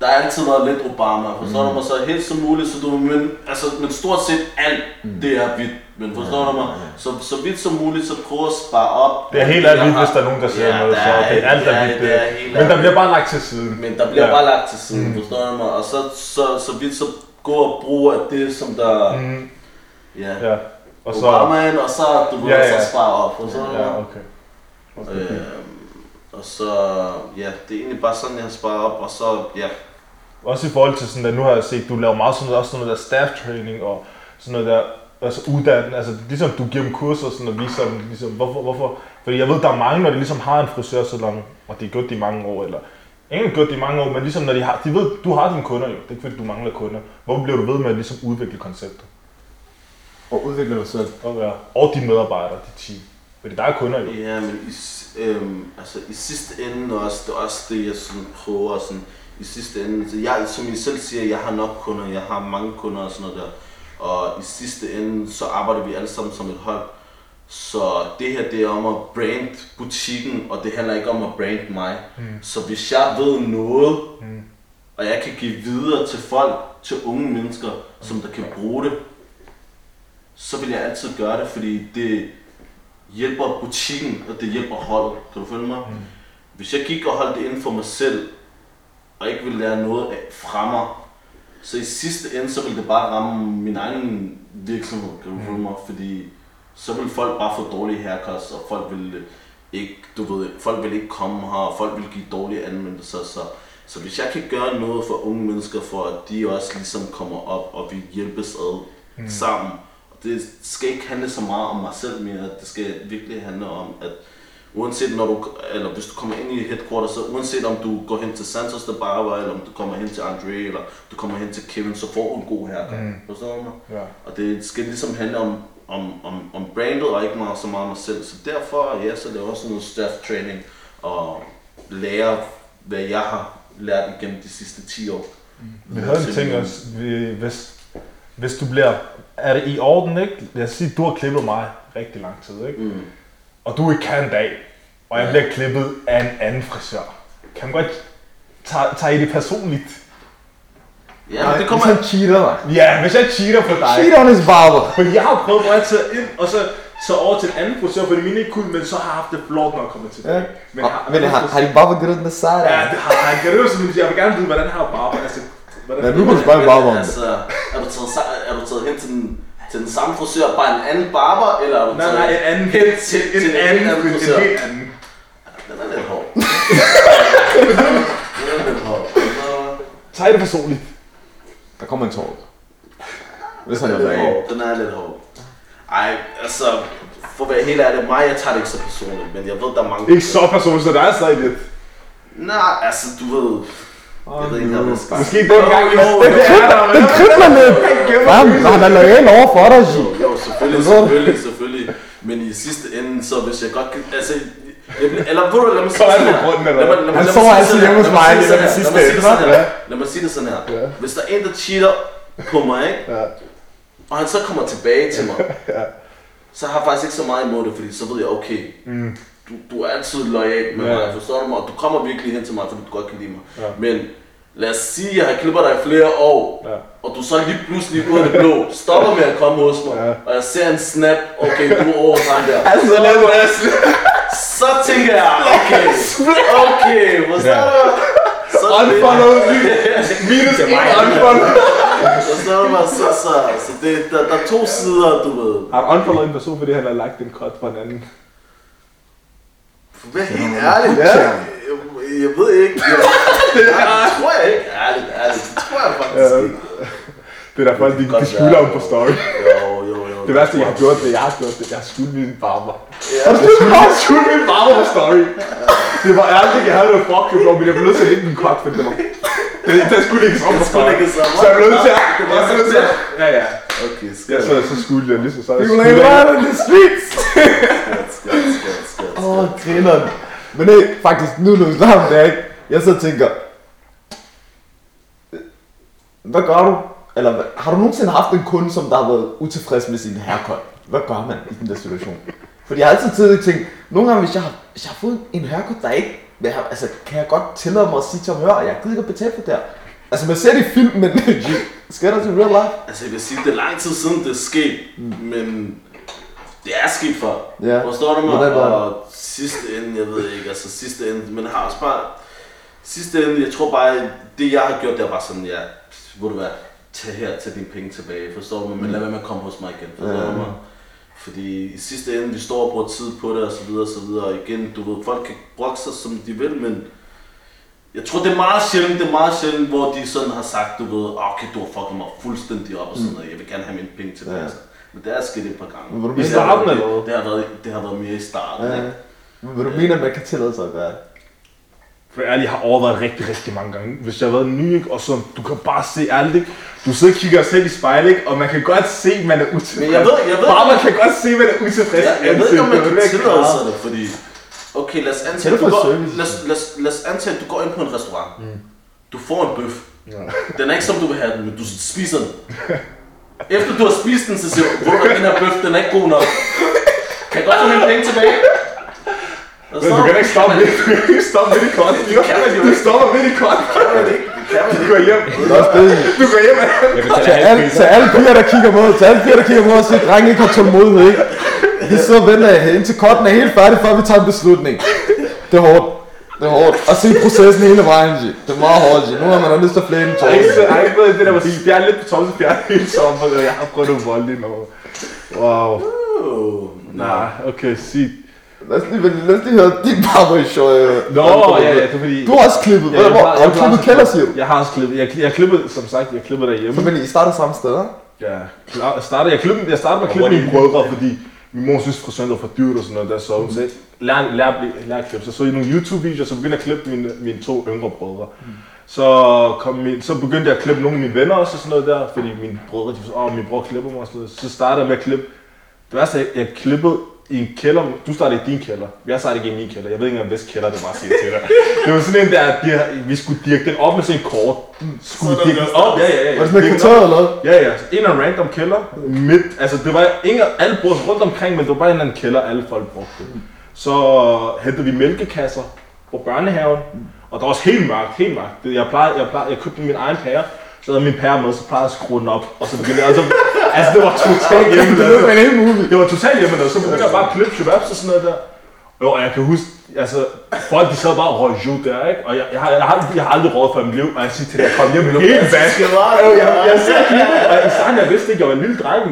der har altid været lidt Obama, forstår du mig, så helt som muligt, så du, men, altså, men stort set alt, det er hvidt, men forstår du mig, så, så vidt som muligt, så prøv at spare op. Det er helt alt hvidt, hvis der er nogen, der siger Ja, noget, der så er- det er alt det er hvidt. Men der bliver bare lagt til siden. Men der bliver Ja. bare lagt til siden, mm. forstår du mig? Og så, så, så vidt så gå og bruge af det, som der... Mm, Ja. ja. Og så... så... Obamaen, og så, du ved, Ja, ja, så spare op, forstår du Ja, mig? okay. Øhm, og så, ja, det er egentlig bare sådan, jeg har sparet op, og så, ja. Også i forhold til sådan, at nu har jeg set, du laver meget sådan noget, også sådan noget der staff training og sådan noget der, altså uddannet, altså ligesom du giver dem kurser og sådan og viser dem, ligesom, hvorfor, hvorfor, fordi jeg ved, der er mange, når de ligesom har en frisørsalon, og det er gjort det i mange år, eller ikke gjort det i mange år, men ligesom når de har, de ved, du har dine kunder jo, det er ikke fordi, du mangler kunder. Hvorfor bliver du ved med at ligesom udvikle konceptet? Og udvikle dig selv. Og, ja, og dine medarbejdere, de team. Fordi der er kunder jo. Ja, men i, øhm, altså, i sidste ende også, det er også det, jeg sådan prøver sådan, i sidste ende. Så jeg, som I selv siger, jeg har nok kunder, jeg har mange kunder og sådan noget der. Og i sidste ende, så arbejder vi alle sammen som et hold. Så det her, det er om at brand butikken, og det handler ikke om at brand mig. Mm. Så hvis jeg ved noget, mm. og jeg kan give videre til folk, til unge mennesker, som der kan bruge det, så vil jeg altid gøre det, fordi det hjælper butikken, og det hjælper holdet. Kan du følge mig? Mm. Hvis jeg gik og holdt det inden for mig selv, og ikke ville lære noget af fra mig, så i sidste ende, så ville det bare ramme min egen virksomhed, kan du følge mig? Fordi så vil folk bare få dårlige haircuts, og folk vil ikke, du ved, folk vil ikke komme her, og folk vil give dårlige anmeldelser, så, så hvis jeg kan gøre noget for unge mennesker, for at de også ligesom kommer op, og vi hjælpes ad mm. sammen, det skal ikke handle så meget om mig selv mere, det skal virkelig handle om, at uanset når du, eller hvis du kommer ind i headquarter, så uanset om du går hen til Santos der Barber, eller om du kommer hen til Andre, eller du kommer hen til Kevin, så får du en god haircut. Mm. Forstår du mig? Ja. Og det skal ligesom handle om, om, om, om brandet, og ikke meget så meget mig selv. Så derfor, ja, så det er også noget staff training, og lære, hvad jeg har lært igennem de sidste 10 år. Vi havde en ting også, vi- hvis, hvis du bliver, er det i orden, ikke? Lad os sige, du har klippet mig rigtig lang tid, ikke? Mm. Og du ikke kan en dag, og jeg Ja. bliver klippet af en anden frisør. Kan man godt tage, tage i det personligt? Ja, men det kommer... Hvis han cheater dig. Ja, hvis jeg cheater på dig. Cheat on his barber. Fordi jeg har prøvet at tage ind, og så, så over til en anden frisør, fordi mine ikke kunne, men så har jeg haft det flot, når jeg kommer tilbage. Ja. Men, Og- Men har, har din barber den the side? Ja, det har han. Det som jeg vil gerne vide, hvordan har barber, altså, hvordan, Men nu må du spørge min barber om det. Altså, er du taget, er du taget hen til den, til den samme frisør, bare en anden barber, eller er du Nej, nej, en anden, hen til, en, til en anden, en, en frisør? helt anden. Den er lidt hård. den er lidt hård. Så- Tag det personligt. Der kommer en tår. Hvis han er er hård. Den er lidt hård. Ej, altså, for at være helt ærlig, mig, jeg tager det ikke så personligt, men jeg ved, der er mange... Ikke så personligt, så der er stadig lidt. Nej, altså, du ved... Jeg ved ikke, hvad jeg skal Måske den gang, det er der, Den kribler lidt. Fam, han er lojal over for dig. Jo, jo, selvfølgelig, selvfølgelig, selvfølgelig. Men i sidste ende, så hvis jeg godt kan... Altså, jeg, bliver- eller ved du, lad mig sige sådan på her. grunden, Lad mig- hvad? lad mig- Han sover altid hjemme hos mig sådan den sidste ende, det sådan hva'? her. Lad mig sige det sådan her. Hvis der er en, der cheater på mig, ikke? Ja. og han så kommer tilbage til mig, så har jeg faktisk ikke så meget imod det, fordi så ved jeg, okay, du, du er altid lojal med Ja. mig, forstår du mig? Og du kommer virkelig hen til mig, fordi du godt kan lide mig. Ja. Men lad os sige, at jeg har klippet dig i flere år, Ja. og du så lige pludselig ud af det blå stopper med at komme hos mig, Ja. og jeg ser en snap, okay, du er over sådan der. Altså, lad mig Så tænker jeg, okay, okay, forstår Ja. du? Så Unfollow, minus en unfollow. Forstår du mig? Så, så, så det, der, der er to sider, du ved. Han unfollow en person, fordi han har lagt en cut på en anden. Vær helt ærlig. Ja. Jeg, jeg ved ikke. Jeg, det tror jeg ikke. Ærligt, ærligt. Det tror jeg faktisk Ja. ikke. Det er der folk, de, de skylder ham på story. Jo, jo, jo. Det værste, jeg har gjort, det jeg har gjort, det jeg har skyldt min barber. Ja, Jeg har skyldt min barber på story. Det var ærligt, jeg havde noget blå, men jeg blev nødt til at lægge den cut, for det var... Det, det skulle ikke sådan på skulle lægges sammen. Så jeg blev nødt til at... Det var Jeg blev nødt til at... Ja, ja. Okay, skat, så, så skulle jeg ligesom så... You ain't right in the streets. skat, skat, skat, skat. Åh, grineren. Men nej, faktisk, nu når vi snakker om det, ikke? Jeg så tænker, hvad gør du? Eller har du nogensinde haft en kunde, som der har været utilfreds med sin haircut? Hvad gør man i den der situation? Fordi jeg har altid tidligere tænkt, nogle gange hvis jeg har, hvis jeg har fået en haircut, der ikke, jeg har, altså kan jeg godt tillade mig at sige til ham, hør, jeg gider ikke at betale for det her. Altså man ser det i film, men sker der til real life? Altså jeg vil sige, det er lang tid siden det er sket, men det er sket før. Ja. Forstår du mig? Hvordan var det? Og sidste ende, jeg ved ikke, altså sidste ende, men har også bare, sidste ende, jeg tror bare, det jeg har gjort, det er bare sådan, ja, hvor du hvad, tag her, tag dine penge tilbage, forstår du mig? Men lad være med at komme hos mig igen, forstår Ja. du mig? Fordi i sidste ende, vi står og bruger tid på det, og så videre, og så videre. Og igen, du ved, folk kan brokke sig, som de vil, men jeg tror, det er meget sjældent, det er meget sjældent, hvor de sådan har sagt, du ved, "Ah, okay, du har fucket mig fuldstændig op og sådan noget, jeg vil gerne have mine penge tilbage. Ja. Men det er sket et par gange. Men du I mener- starten det, eller hvad? det, har været, det har været mere i starten, Ja. ikke? Men vil du mene, at man kan tillade sig at det? For ærligt, jeg har overvejet rigtig, rigtig mange gange. Hvis jeg har været ny, ikke? og så du kan bare se ærligt, ikke? Du sidder og kigger selv i spejlet, ikke? og man kan godt se, at man er utilfreds. Men jeg ved- jeg ved- bare man kan godt se, at man er utilfreds. Jeg, jeg ved ikke, om man kan tillade sig det, fordi... Okay, lad os antage, du går, lad, os- lad, os- lad os antage, at du går ind på en restaurant. Mm. Du får en bøf. Den er ikke som du vil have den, men du spiser den. Efter du har spist den, så siger du, hvor er den her bøf, den er ikke god nok. Kan jeg godt få mine penge tilbage? Og Men du kan ikke stoppe midt, du kan ikke stoppe midt i kort. kan man jo Du stopper midt i kort. Kan man ikke? Det kan man Du ikke. går hjem. Det også det. Du går hjem. Til alle, til alle piger, der kigger mod, til alle piger, der kigger mod og siger, at drengen ikke har tålmodighed, ikke? Vi sidder og venter indtil korten er helt færdig, før vi tager en beslutning. Det er hårdt. Det er hårdt. Og se processen hele vejen, G. Det er meget hårdt, G. Nu har man har lyst til at flæne en Jeg har ikke, tår. jeg har ikke været i det der, hvor jeg er lidt på Thomas Fjern hele sommer, og jeg har prøvet noget voldeligt nu. Wow. Oh, Nej, okay, sig. Lad os lige, lad os lige høre din barberhistorie. Nå, ja, ja, det er fordi... Du har også klippet. Ja, Hvor, hvor, har- har du klippet kælder, siger du? Jeg har også klippet. Jeg, jeg klippede, som sagt, jeg klippede derhjemme. Så men I starter samme sted? Ja, klar, jeg startede, jeg, klippede, jeg startede med at klippe mine brødre, fordi min mor synes frisøren var for dyrt og sådan noget der, så hun sagde, lær, lær, lær, at klippe. Så så jeg nogle YouTube-videoer, så begyndte jeg at klippe mine, mine to yngre brødre. Så, kom min, så begyndte jeg at klippe nogle af mine venner også og sådan noget der, fordi mine brødre, de sagde, åh, min bror klipper mig og sådan noget. Så startede jeg med at klippe. Det værste at jeg klippede i en kælder. Du startede i din kælder. Jeg startede ikke i min kælder. Jeg ved ikke engang, hvis kælder det var, siger til dig. Det var sådan en der, at de, vi skulle dirke den op med sådan en kort. Skulle vi dirke den op? Ja, ja, ja. Var det sådan et kvartør eller noget? Ja, ja. En eller anden random kælder. Midt, altså det var ingen, alle brugte rundt omkring, men det var bare en eller anden kælder, alle folk brugte. Så hentede vi mælkekasser på børnehaven, og der var også helt mørkt, helt mørkt. Det- Jeg, plejede, jeg, plejede, jeg købte min egen pære, så havde min pære med, så plejede jeg at skrue den op, og så begyndte jeg, altså, altså det var totalt hjemme. Det lød en hel movie. Det var totalt hjemme, så begyndte jeg bare at klippe shababs og sådan noget der. Jo, og jeg kan huske, altså, folk de sad bare og røg jo der, ikke? Og jeg, jeg, har, jeg, har, aldrig- jeg har aldrig råd for mit liv, og jeg siger til dig, jeg kom hjem helt vasket. Jeg, jeg sidder og klipper, og i starten, jeg vidste ikke, jeg var en lille dreng.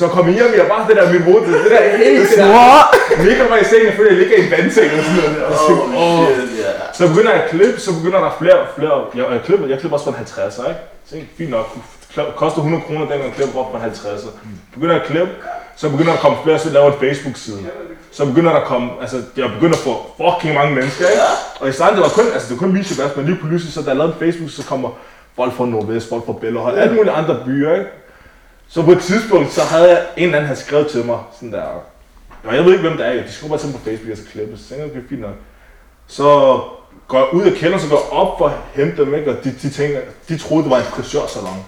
Så kom jeg hjem, jeg bare det der, min mor, det, det der helt, det der, ligger mig i sengen, jeg føler, jeg ligger i en vandseng og sådan noget. Og så, Oh, åh. shit, ja. Så begynder jeg at klippe, så begynder der flere og flere. Jeg, jeg, klipper, jeg klipper også for en 50'er, ikke? Så fint nok. Kl- Koster 100 kroner, dengang klip op på 50. Begynder at klippe, så begynder der at komme flere, så laver en Facebook-side. Så begynder der at komme, altså jeg begynder at få fucking mange mennesker, ikke? Og i starten, det var kun, altså det var kun Vichy men lige pludselig, så da jeg lavede en Facebook, så kommer folk fra Nordvest, folk fra Bellerhold, alle mulige andre byer, ikke? Så på et tidspunkt, så havde jeg en eller anden, han skrevet til mig, sådan der, og jeg ved ikke, hvem det er, de skriver bare til mig på Facebook, jeg så klippe, så tænker jeg, okay, fint nok. Så går jeg ud af kælderen, så går jeg op for at hente dem, ikke? og de, de, tænker, de troede, det var en frisørsalon.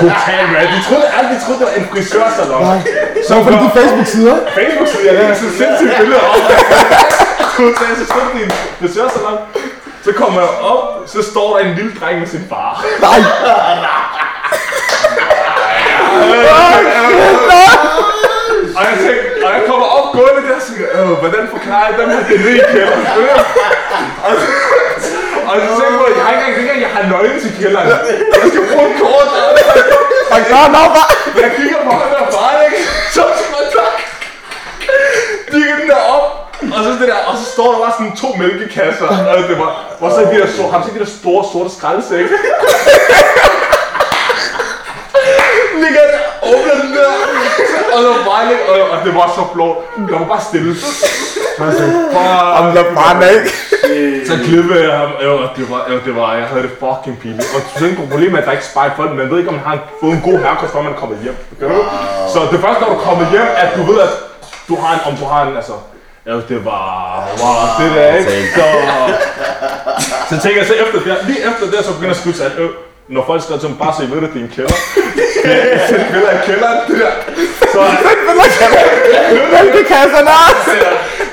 Totalt, man. De troede, alle de troede, det var en frisørsalon. Nej. Så var det de Facebook-sider? Facebook-side, jeg lægger så sindssygt billeder op. Totalt, så stod det i en frisørsalon. Så kommer jeg op, så står der en lille dreng med sin far. Nej. Og jeg tænkte, og jeg kommer op gående der, og tænker, øh, hvordan forklarer jeg dem her det nede i kælderen? og, så, tænker jeg, ikke engang, jeg har nøglen til kælderen. Jeg skal bruge et kort. Og nå, nå, hvad? Jeg kigger på ham der far, ikke? Så skal jeg tak. De gik den der op, og så, det der, og så står der bare sådan to mælkekasser, og det var, hvor så de der, har du set de der store, sorte skraldesække? Ligger der, åbner den der, og det var bare lidt, og, og det var så flot. Det var bare stille. Og så, Om fuck. der brand ikke. Så klippede jeg ham, og det var, jo, det var, jeg havde det fucking pinligt. Og så er problemet er, at der ikke spejler folk, man ved ikke, om man har fået en god haircut, før man er kommet hjem. Så det første, når du kommer hjem, at du ved, at du har en, om du har en, altså, Ja, det var, wow, det der, ikke? Så, så tænker jeg så efter det, lige efter det, så begynder jeg at skrive til alt, øh, når folk skriver til mig, bare så I ved det, det er en kælder. Sæt billeder af kælderen, det der. Så Hvilke kasser der?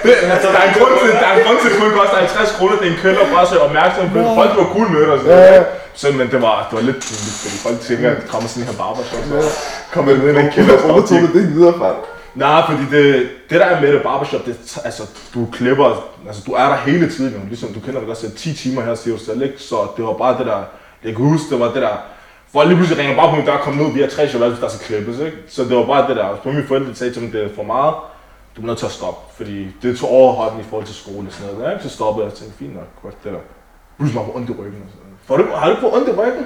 det, altså, der er en grund til, der er en grund til, at det koster 50 kroner, det er en kælder, bare så I er opmærksom på det. Folk var cool med det og sådan noget. Så, men det var, det var lidt pinligt, fordi folk tænker, at det kommer sådan her barbershop. Så kommer jeg ned i en kælder. Hvorfor tog du det videre fra? Nej, fordi det, det der er med det barbershop, det, er- altså, du klipper, altså, du er der hele tiden, jo. ligesom du kender det godt selv, 10 timer her, siger du selv, ikke? Så det var bare det der, jeg kan huske, det var det der, folk lige pludselig ringer bare på min dør, kom ned, vi har tre chokolade, hvis der skal klippes, ikke? Så det var bare det der, så mine forældre sagde til mig, det er for meget, du er nødt til at stoppe, fordi det tog overhånden i forhold til skole og sådan noget, ikke? Så stoppede jeg og tænkte, fint nok, godt det der. Pludselig var jeg på ondt i ryggen og sådan noget. Du, har du på ondt i ryggen?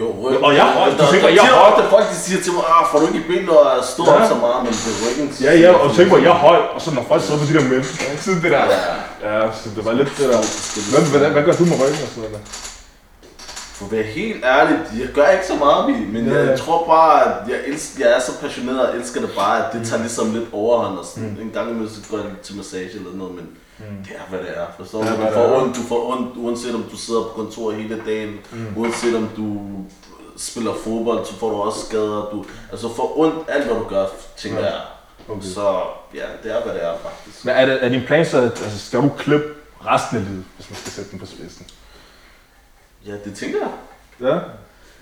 Jo, ryggen. Og jeg høj. Du Der, tænker, der, jeg er høj. ofte folk siger til mig, ah, får du ikke i benene og stå Ja. op så meget, men på ryggen. Ja, ja, og tænk på, jeg høj, og så når folk sidder på de der mænd, ikke? så det der, ja, så det var lidt det der. Hvad, hvad, hvad gør du med ryggen og sådan noget? For at være helt ærlig, jeg gør ikke så meget i, men Ja, jeg, ja. jeg tror bare, at jeg, elsker, jeg er så passioneret og elsker det bare, at det tager ligesom lidt overhånd. Og sådan. En gang imellem så går jeg til massage eller noget, men det er hvad det er. Forstår er, du? Du får, ondt, du får ondt, uanset om du sidder på kontor hele dagen, uanset om du spiller fodbold, så får du også skader. Du, altså får ondt alt, hvad du gør, tænker Ja. jeg. Okay. Så ja, det er hvad det er faktisk. Men er, det, er din plan så, at altså, skal du klippe resten af livet, hvis man skal sætte den på spidsen? Ja, det tænker jeg. Ja.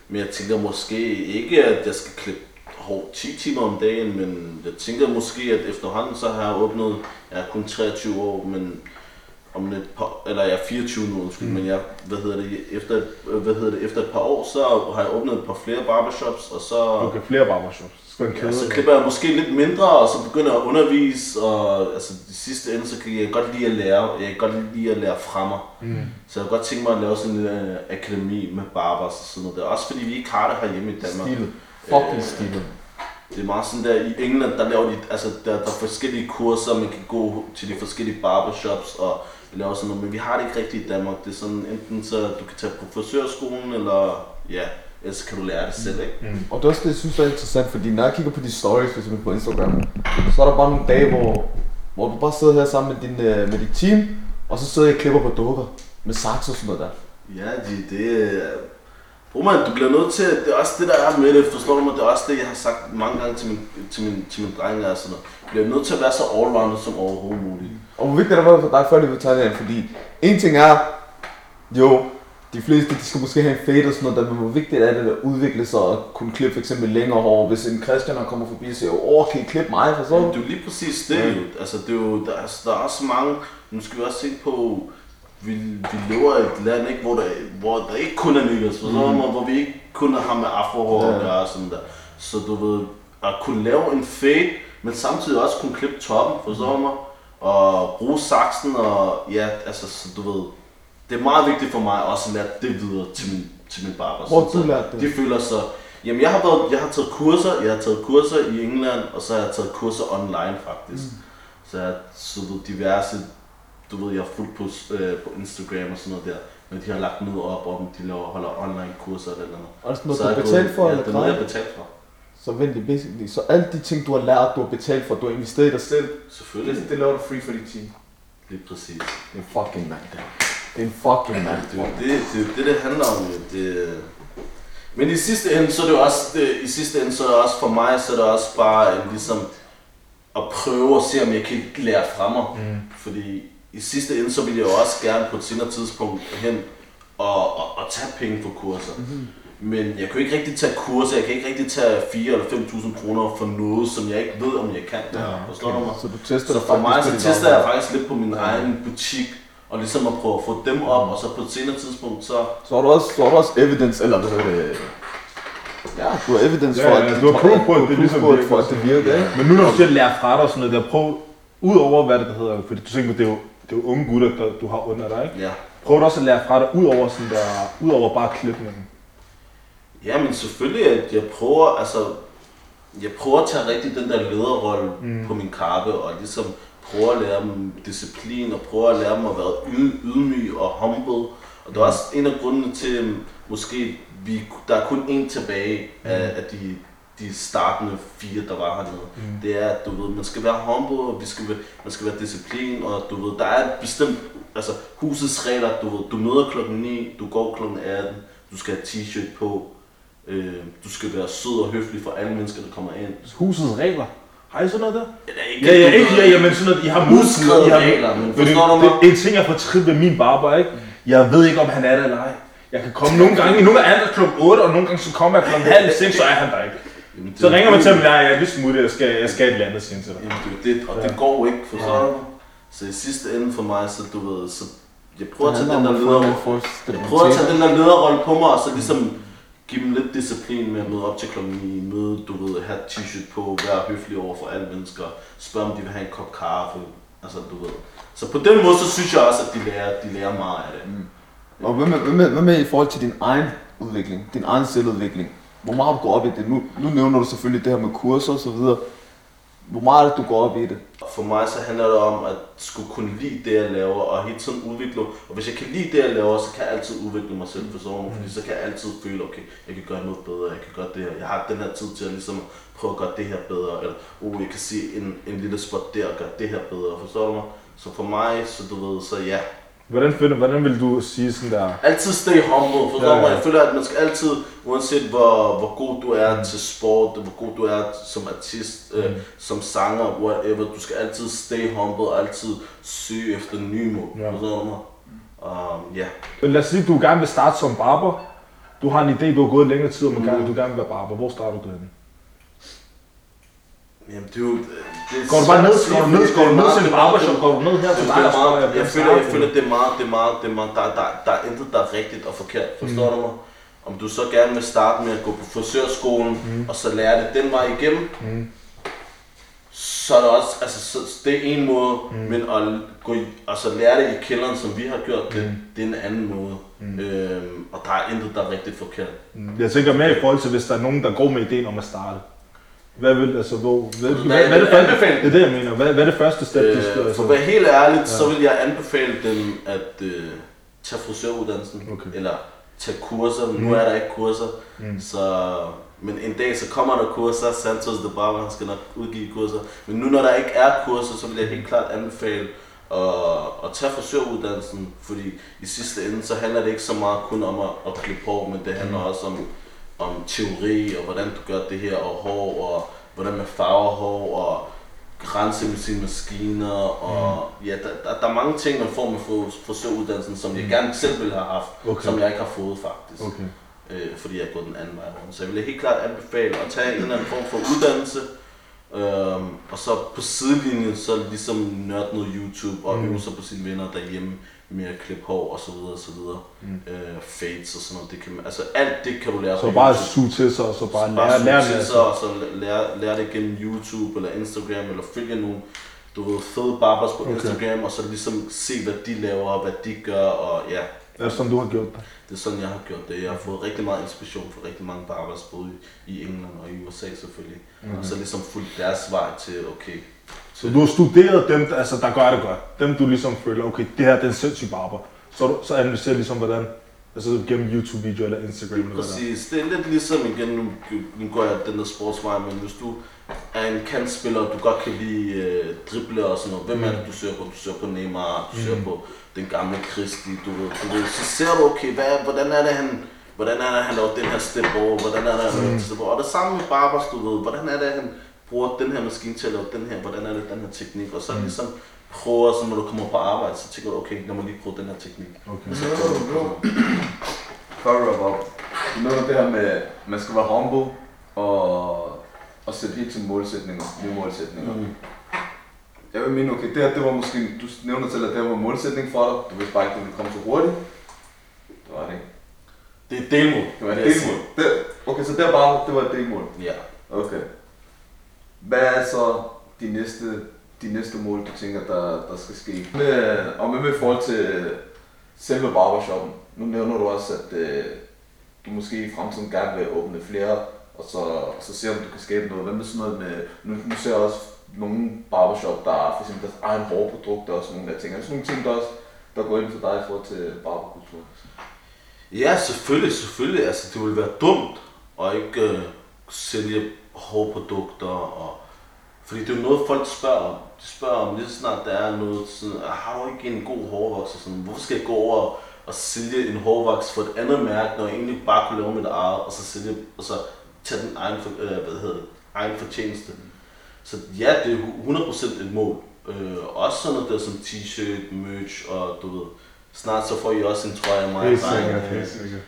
Men jeg tænker måske ikke, at jeg skal klippe hår 10 timer om dagen, men jeg tænker måske, at efterhånden så har jeg opnået, jeg er kun 23 år, men om et par, eller jeg er 24 nu, undskyld, mm. men jeg, hvad hedder det, efter, hvad hedder det, efter et par år, så har jeg åbnet et par flere barbershops, og så, Okay, flere barbershops. Ja, så klipper jeg måske lidt mindre, og så begynder jeg at undervise, og altså i sidste ende, så kan jeg godt lide at lære, jeg kan godt lide at lære fra mig. Mm. Så jeg kunne godt tænke mig at lave sådan en uh, akademi med barbers og sådan noget. Det er også fordi, vi ikke har det herhjemme i Danmark. Stilet. Fucking stilet. Det er meget sådan der, i England, der laver de, altså der, der er forskellige kurser, man kan gå til de forskellige barbershops og lave sådan noget, men vi har det ikke rigtigt i Danmark. Det er sådan, enten så du kan tage på frisørskolen, eller ja, ellers kan du lære det selv, ikke? Mm. Og det er også det, jeg synes er interessant, fordi når jeg kigger på de stories, for eksempel på Instagram, så er der bare nogle dage, hvor, hvor du bare sidder her sammen med, din, øh, med dit team, og så sidder jeg og klipper på dukker med saks og sådan noget der. Ja, det, det er... Bro man, du bliver nødt til, det er også det der er med det, forstår du mig, det er også det, jeg har sagt mange gange til min, til min, til min drenge og sådan noget. Du bliver nødt til at være så allrounder som overhovedet muligt. Og hvor vigtigt det for dig, før vi tager det ind, fordi en ting er, jo, de fleste de skal måske have en fade og sådan noget, der, men hvor vigtigt er det at udvikle sig og kunne klippe for eksempel længere hår. Hvis en Christian kommer forbi og siger, åh, kan I klippe mig, for så? Men det er jo lige præcis det, jo. Altså, det er jo, der, er, der er også mange, nu skal vi også tænke på, vi, vi lever i et land, ikke, hvor, der, hvor der ikke kun er niggers, mm. hvor vi ikke kun har med afrohår Ja. at gøre og sådan der. Så du ved, at kunne lave en fade, men samtidig også kunne klippe toppen, forstår du mig? Og bruge saksen, og ja, altså, så du ved, det er meget vigtigt for mig også at lære det videre til min, til min barber. Hvor du lært det? De føler sig, jamen jeg har, været, jeg har taget kurser, jeg har taget kurser i England, og så har jeg taget kurser online faktisk. Mm. Så jeg har så diverse, du ved, jeg har fulgt på, øh, på Instagram og sådan noget der, men de har lagt noget op om, de laver, holder online kurser eller noget. Og er det sådan noget, Så du er betalt for, ja, eller det er noget, jeg betalt for. Så vent basically. Så alle de ting, du har lært, du har betalt for, du har investeret i dig selv, Selvfølgelig. det laver du free for dit team. Lige præcis. Det er en fucking mand, det er. Det er en fucking mand. Det jo det, det, det, det handler om. Det, men i sidste ende, så er det jo også, det, i sidste ende, så er det også for mig, så er det også bare en, ligesom at prøve at se, om jeg kan lære fra mig. Mm. Fordi i sidste ende, så vil jeg jo også gerne på et senere tidspunkt hen og, og, og tage penge for kurser. Mm-hmm. Men jeg kan ikke rigtig tage kurser, jeg kan ikke rigtig tage 4 eller 5.000 kroner for noget, som jeg ikke ved, om jeg kan. Ja, Forstår du mig? Så du tester Så for mig, så tester jeg faktisk lidt på min egen butik, og ligesom at prøve at få dem op, og så på et senere tidspunkt, så... Så har du også, så har du også evidence, eller hvad hedder det? Ja, du har evidence Ja, for, ja, at du har proof på, at det ligesom på, virker. at det virker, ikke? Men nu når du siger at lære fra dig og sådan noget, der prøv, udover hvad det der hedder, fordi du tænker, det er jo, det er jo unge gutter, der du har under dig, ikke? Ja. Prøv du også at lære fra dig, udover sådan der, udover bare klipningen. Ja, men selvfølgelig, at jeg prøver, altså, jeg prøver at tage rigtig den der lederrolle mm. på min kappe, og ligesom prøve at lære dem disciplin, og prøve at lære dem at være yd- ydmyg og humble. Og det er også en af grundene til, måske vi, der er kun én tilbage mm. af, af de, de startende fire, der var hernede. Mm. Det er, at du ved, man skal være humble, og vi skal, være- man skal være disciplin, og du ved, der er et bestemt, altså husets regler, du ved, du møder klokken 9, du går klokken 18, du skal have t-shirt på, øh, du skal være sød og høflig for alle mennesker, der kommer ind. Husets regler. Har I sådan noget der? Eller ikke, Ja, ja, ikke, ja, ja, men sådan noget, I har. Uskrevet I har, regler, men forstår du det, mig? det, en ting, jeg får trit ved min barber, ikke? Jeg ved ikke, om han er der eller ej. Jeg kan komme nogle gange, nogle gange er han der klokken 8, og nogle gange så kommer jeg klokken halv 6, så er han der ikke. Jamen, det Så er ringer man til ham, jeg er lige smutte, jeg skal, jeg skal et eller andet sige til dig. Jamen, det, det, og det går ikke, forstår du? Så i sidste ende for mig, så du ved, så jeg prøver at tage den der leder, jeg prøver at tage den der lederrolle på mig, og så ligesom give dem lidt disciplin med at møde op til klokken 9, møde, du ved, her t-shirt på, være høflig over for alle mennesker, spørge om de vil have en kop kaffe, altså du ved. Så på den måde, så synes jeg også, at de lærer, de lærer meget af det. Mm. Og hvad med, hvad, med, hvad med i forhold til din egen udvikling, din egen selvudvikling? Hvor meget du går op i det? Nu, nu nævner du selvfølgelig det her med kurser og så videre. Hvor meget du går op i det? For mig så handler det om at skulle kunne lide det, jeg laver, og hele tiden udvikle. Og hvis jeg kan lide det, jeg laver, så kan jeg altid udvikle mig selv for sådan fordi så kan jeg altid føle, okay, jeg kan gøre noget bedre, jeg kan gøre det her. Jeg har den her tid til at ligesom prøve at gøre det her bedre, eller oh, jeg kan se en, en lille spot der og gøre det her bedre, forstår du mig? Så for mig, så du ved, så ja, Hvordan, finder, hvordan vil du sige sådan der? altid stay humble, forstår Ja, ja, mig? Jeg føler, at man skal altid, uanset hvor, hvor god du er til sport, hvor god du er som artist, mm. øh, som sanger, whatever, du skal altid stay humble, og altid søge efter nye mål, Ja. forstår du mig? Um, ja. Men lad os sige, at du gerne vil starte som barber. Du har en idé, du har gået længere tid, om mm. du gerne vil være barber. Hvor starter du henne? Jamen, det er jo... Det er Går du bare ned, går du ned, går du er ned til en er barbershop, går du ned her til dig, og er meget, jeg føler, jeg føler, det er meget, det er meget, det er meget, der, der, der er intet, der er rigtigt og forkert, forstår mm. du mig? Om du så gerne vil starte med at gå på frisørskolen, mm. og så lære det den vej igennem, mm. så er det også, altså så, det er en måde, mm. men at gå i, altså lære det i kælderen, som vi har gjort det, det er en anden måde. Mm. Øhm, og der er intet, der er rigtigt forkert. Jeg tænker mere i forhold til, hvis der er nogen, der går med ideen om at starte. Hvad vil, altså, hvor, hvad, hvad, Hvad hvad, første, anbefale? det er det, jeg mener. Hvad, hvad er det første step, de skal, Øh, altså, for at være helt ærligt, ja. så vil jeg anbefale dem at øh, tage frisøruddannelsen, Okay. eller tage kurser. Mm. Nu er der ikke kurser, mm. så, men en dag så kommer der kurser. Santos de Barber han skal nok udgive kurser. Men nu når der ikke er kurser, så vil jeg helt klart anbefale at, at tage frisøruddannelsen, fordi i sidste ende så handler det ikke så meget kun om at, at klippe hår, men det handler også om, om teori og hvordan du gør det her og hår og hvordan man farver hår og rense med sine maskiner og ja, der, der, der er mange ting, man får med fri- frisøruddannelsen, som jeg gerne selv ville have haft, okay. som jeg ikke har fået faktisk, Okay. øh, fordi jeg er gået den anden vej rundt. Så jeg vil helt klart anbefale at tage en eller anden form for uddannelse, øhm, og så på sidelinjen så ligesom nørde noget YouTube og Mm. øve sig på sine venner derhjemme med at klippe hår og så videre og så videre. Mm. Øh, fades og sådan noget, det kan man, altså alt det kan du lære Så bare suge til sig, og så bare Bare lære, lære det. sig, og så lære, lære det gennem YouTube eller Instagram, eller følge nogle du ved, fede barbers på Okay. Instagram, og så ligesom se, hvad de laver, og hvad de gør, og ja, Er det sådan, du har gjort det? det er sådan, jeg har gjort det. Jeg har fået rigtig meget inspiration fra rigtig mange barbers, både i England og i USA selvfølgelig. Mm. Og så ligesom fulgt deres vej til, okay, Så du har studeret dem, der, altså, der gør det godt. Dem, du ligesom føler, okay, det her det er en sindssyg barber. Så, du, så analyserer ligesom, hvordan, altså gennem YouTube-video eller Instagram eller. Præcis. Det er lidt ligesom igen, nu, nu går jeg den der sportsvej, men hvis du er en kantspiller, og du godt kan lide øh, drible og sådan noget, hvem er det, du søger på? Du søger på Neymar, du søger på den gamle Kristi, du ved, du ved, så ser du, okay, hvad, hvordan er det, han, hvordan er det, han laver den her step over, hvordan er det, han laver den step over, og det samme med Barbers, du ved, hvordan er det, han bruger den her maskine til at lave den her, hvordan er det, den her teknik, og så ligesom prøver, så når du kommer på arbejde, så tænker du, okay, lad mig lige prøve den her teknik. Okay. Så For at wrap up. Du nævner det her med, at man skal være humble og, og sætte helt til målsætninger, nye målsætninger. Mm. Jeg vil mene, okay, det her, det var måske, du nævner selv, at det her var en målsætning for dig. Du vidste bare ikke, at du ville komme så hurtigt. Det var det ikke. Det er et delmål. Det var et delmål. Det, okay, så det er bare, det var et delmål. Ja. Okay. Hvad er så de næste, de næste mål, du tænker, der, der skal ske? Med, og med, med i forhold til selve barbershoppen. Nu nævner du også, at øh, du måske i fremtiden gerne vil åbne flere, og så, og så se om du kan skabe noget. Hvad med sådan noget med, nu, nu ser jeg også nogle barbershop, der er for eksempel deres egen hårprodukter og sådan nogle der ting. Er det sådan nogle ting, der også der går ind for dig i forhold til barberkultur? Ja, selvfølgelig, selvfølgelig. Altså, det ville være dumt at ikke øh, sælge hårprodukter. Og, fordi det er jo noget, folk spørger om. De spørger om lige så snart der er noget sådan, ah, har du ikke en god hårvoks? Og sådan, hvorfor skal jeg gå over og sælge en hårvoks for et andet mærke, når jeg egentlig bare kunne lave mit eget, og så sælge, og så tage den egen, for, øh, hvad hedder det, egen fortjeneste. Så ja, det er 100% et mål. Øh, også sådan noget der som t-shirt, merch og du ved, snart så får I også en trøje af mig. Helt sikkert, helt sikkert.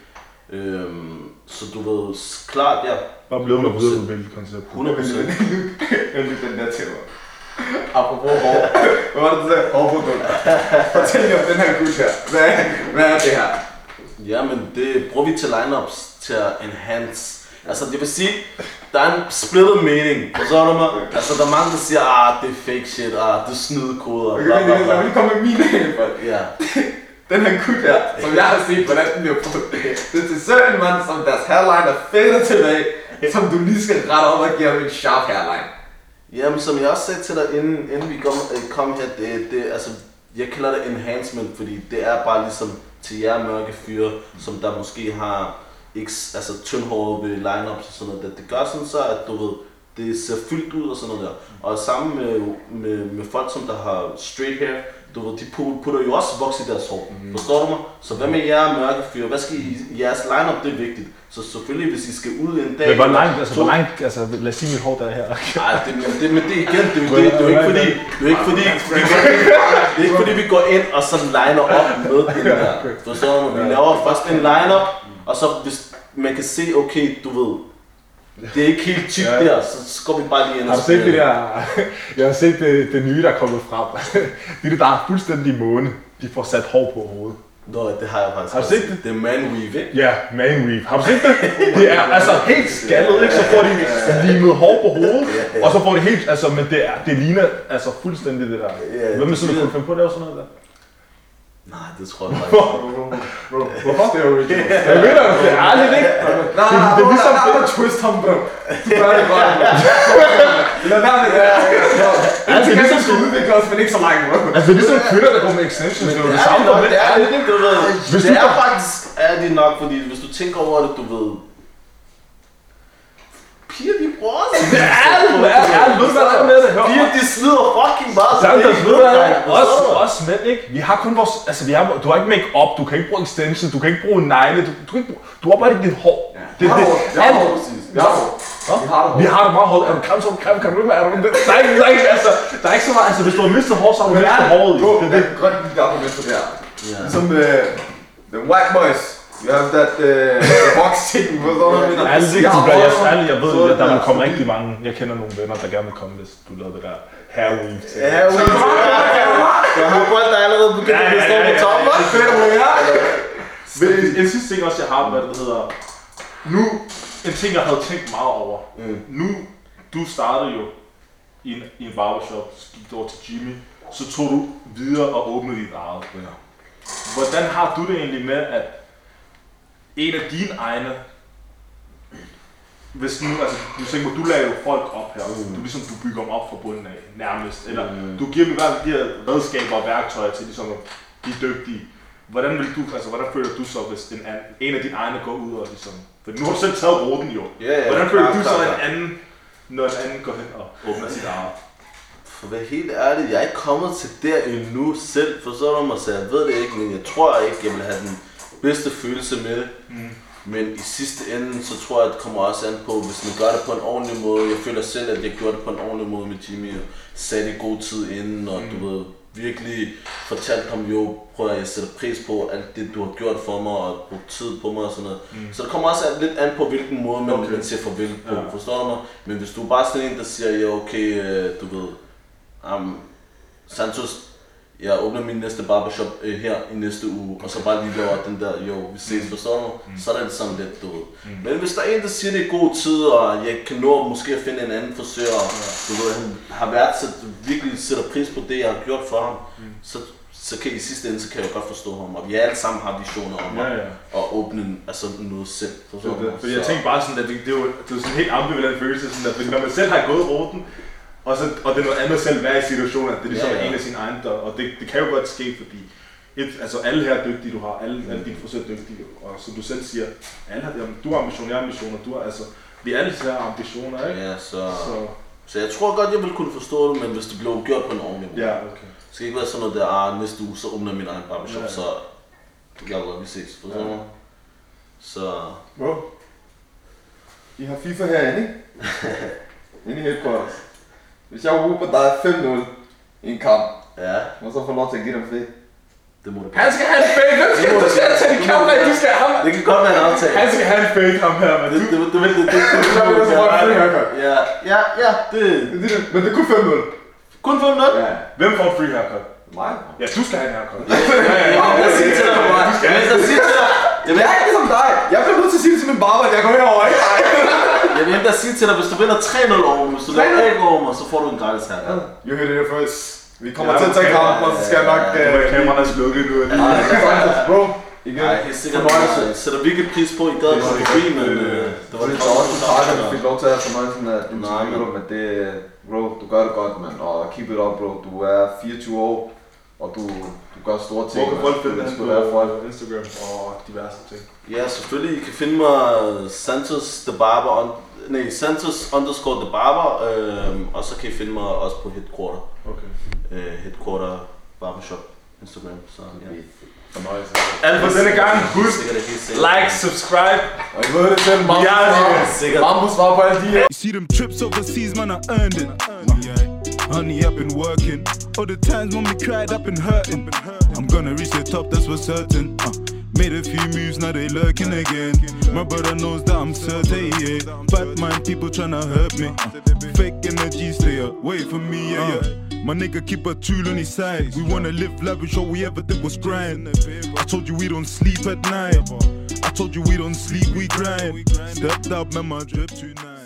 Øhm, så du ved, klart, ja, Bare blevet med 100%. videre hvilket koncept. 100%. Jeg lytter den der til mig. Apropos hår. Hvad var det, du sagde? Hårprodukt. Fortæl lige om den her gut her. Hvad, hvad er det her? Ja, men det bruger vi til lineups til at enhance. Altså, det vil sige, der er en splittet mening. Forstår du mig? Altså, der er mange, der siger, ah, det er fake shit, ah, det er snydekoder, Okay, bla men bla lad mig bla. lige komme med mine. Ja, Den her gut her, som jeg har set, hvordan den bliver brugt. Det er til søren mand, som deres hairline er fedt tilbage, som du lige skal rette op og give ham en sharp hairline. Jamen, som jeg også sagde til dig, inden, inden vi kom, øh, kom her, det, det, altså, jeg kalder det enhancement, fordi det er bare ligesom til jer mørke fyre, som der måske har ikke, altså, tyndhåret ved lineups og sådan noget. Det, det gør sådan så, at du ved, det ser fyldt ud og sådan noget der. Og sammen med, med, med folk, som der har straight hair, du ved, de pu- putter jo også voks i deres hår. Mm. Forstår du mig? Så hvad med jer mørke fyre? Hvad skal I, jeres lineup, det er vigtigt. Så selvfølgelig, hvis I skal ud en dag... Men hvor langt, altså, to- hvor langt, altså, lad os sige mit hår der er her. Nej, det, men det, men det igen, det, er jo det, det er ikke fordi, det er ikke fordi, vi går, det er ikke fordi, vi går ind og så liner op med den der. Forstår du? Vi laver først en liner, og så hvis man kan se, okay, du ved, det er ikke helt tykt Ja. der, så går vi bare lige ind Har og du set det der, jeg har set det, det nye, der er kommet frem. Det der er fuldstændig måne. De får sat hår på hovedet. Nå, det har jeg faktisk Har du set det? Det er man weave, ikke? Ja, man weave. Har du set det? Det er altså helt skaldet, ikke? Så får de limet hår på hovedet, og så får de helt, altså, men det, er, det ligner altså fuldstændig det der. Hvem er sådan, der kunne finde på at lave sådan noget der? Nej, det tror jeg faktisk ikke. Hvorfor? Det er jo ikke. Jeg ved det, det er ærligt, ikke? Nej, Det- nej, det er nej, ligesom nej, nej, twist ham, bro. Du gør det godt. Lad være med det. Altså, Altså, det er vi ligesom, udvikle os, men ikke så langt, bro. altså, det er ligesom kvinder, der går med extensions. Det er det samme, nok, det er med det, du ved. Hvis det du er faktisk er det nok, fordi hvis du tænker over det, du ved, piger de bruger også. Det er ærligt, det er der er med det? Piger de slider fucking meget. så er hvad? noget, dreng. Også, også mænd, ikke? Vi har kun vores, altså vi har, du har ikke make-up, du kan ikke bruge extensions, du kan ikke bruge negle, du, du, kan ikke bruge, du har bare ikke dit hår. Det, Vi har det, det. Vi har det. alt- Vi har det. Vi har det. Vi meget hårdt. Er du kram som kram? Kan du ikke være? Er du, der, er ikke, der, er ikke, altså, der er ikke så meget. Altså, hvis du har mistet hår, så har du mistet håret. Det, det det, er godt, at de argument for det her. Ja. Ligesom uh, the white boys. You have that uh, the box thing, forstår du, hvad jeg mener? Du gør, jeg, håret, ærligt, jeg ved, så at der det vil komme rigtig mange. Jeg kender nogle venner, der gerne vil komme, hvis du lavede det der hair weave til. Ja, ui. Jeg har folk, der allerede begyndt at stå på toppen. Fedt, bro, ja. Men en, sidste ting også, jeg har, hvad det hedder. Nu, en ting, jeg havde tænkt meget over. Mm. Nu, du startede jo i en, i en barbershop, så gik du over til Jimmy, så tog du videre og åbnede dit eget. Hvordan har du det egentlig med, at en af dine egne, hvis nu, altså, du tænker, du lader jo folk op her, mm. du ligesom, du bygger dem op fra bunden af, nærmest, eller Mm. du giver dem i hvert fald de her redskaber og værktøjer til ligesom at blive dygtige. Hvordan vil du, altså hvordan føler du så, hvis en, anden, en af dine egne går ud og ligesom, for nu har du selv taget ruten jo. Ja, ja, Hvordan føler du så, en anden, når en anden går hen og åbner sit eget? For at være helt ærlig, jeg er ikke kommet til der endnu selv, forstår du mig, så jeg ved det ikke, men jeg tror ikke, jeg vil have den bedste følelse med det. Mm. Men i sidste ende, så tror jeg, det kommer også an på, hvis man gør det på en ordentlig måde. Jeg føler selv, at jeg gjorde det på en ordentlig måde med Jimmy, og det god tid inden, og du ved, virkelig fortalte ham jo, prøv at jeg sætter pris på alt det, du har gjort for mig, og brugt tid på mig og sådan noget. Mm. Så det kommer også lidt an på, hvilken måde man, Okay. man siger farvel på, Ja. ja. forstår du mig? Men hvis du er bare sådan en, der siger, ja okay, øh, du ved, um, Santos, jeg åbner min næste barbershop øh, her i næste uge, og så bare lige laver den der, jo, vi ses, forstår du? Mm. Så er det sådan lidt, du ved. Mm. Men hvis der er en, der siger, det er god tid, og jeg kan nå måske at finde en anden frisør, og du ved, han har værdsat, virkelig sætter pris på det, jeg har gjort for ham, mm. så, så kan i sidste ende, så kan jeg godt forstå ham, og vi alle sammen har visioner om Ja, at, ja. at åbne altså noget selv. Forstår Det, det, fordi jeg Så- tænkte bare sådan, at det, det, er jo, det er jo sådan en helt ambivalent følelse, sådan at, fordi når man selv har gået ruten, og, så, og det er noget andet selv at være i situationen, at det ligesom Ja, ja, ja. ja. er en af sine egne dør, og det, det kan jo godt ske, fordi et, altså alle her er dygtige, du har, alle, alle dine frisører er dygtige, og som du selv siger, alle har, jamen, du har ambitioner, jeg har ambitioner, du har, altså, vi alle har ambitioner, ikke? Ja, så, Så, så jeg tror godt, jeg vil kunne forstå det, men hvis det blev gjort på en ordentlig måde. ja, okay. Det skal ikke være sådan noget der, ah, næste uge, så åbner min egen barbershop, Ja, ja. så ved, vi ses. Forstår du? Så... Bro. I har FIFA herinde, ikke? Inde i headquarters. Hvis jeg råber dig 5-0 i en kamp, Ja, må så få lov til at give dem fri. det må du Han skal have en fake. Hvem skal du skal tage en kamp af? Du skal have ham. Det kan godt være en aftale. Han skal have en fake ham her, men Det, det, det, det, det, det, det, det så bare en free haircut. Ja, ja, ja, det Det det, Men det er kun 5-0. kun 5 Ja. Hvem får en free haircut? Mig? Ja, du skal have en haircut. Jeg siger til dig, jeg vil jeg siger til dig, jeg vil, Jeg er ikke ligesom dig. Jeg bliver nødt til at sige det til min barber, at jeg går herover, ikke? jeg vil endda sige til dig, hvis du vinder 3-0 over mig, hvis du laver 1 over mig, så får du en gratis her. You heard it here first. Vi kommer Ja, til at tage kampen, og så skal jeg nok... Ja, øh, ja, Kameraerne er slukket nu. Det er bro. Igen. Nej, helt sikkert, Fornøjelse. jeg sætter virkelig pris på, at I gad at komme forbi, men øh, det var Det lidt er en tak, at du fik lov til at have fornøjelsen af din interview, men det, bro, du gør det godt, mand, og keep it up, bro. Du er 24 år, og du, du gør store ting. Hvor kan folk finde det dig være folk. på Instagram og diverse ting? Ja, selvfølgelig. I kan finde mig Santos The Barber, on, nej, Santos underscore The Barber, øh, og så kan I finde mig også på Headquarter, Okay. øh, Headquarter Barbershop Instagram. Så ja. Fornøjelse. Alt for denne gang. Husk, like, subscribe. Og I ved det selv, Mambus Ja, det er sikkert. Mambus svar på alle de her. You see them trips overseas, man, I earned it. Yeah. Honey, I've been working. All the times when we cried, I've been hurting. I'm gonna reach the top, that's for certain. Uh, made a few moves, now they lurking again. My brother knows that I'm certain, yeah. Bad mind people tryna hurt me. Uh, fake energy, stay away from me, yeah, yeah. My nigga keep a tool on his side. We wanna live lavish, all we ever did was grind. I told you we don't sleep at night. I told you we don't sleep, we grind. Stepped up, man, my drip tonight.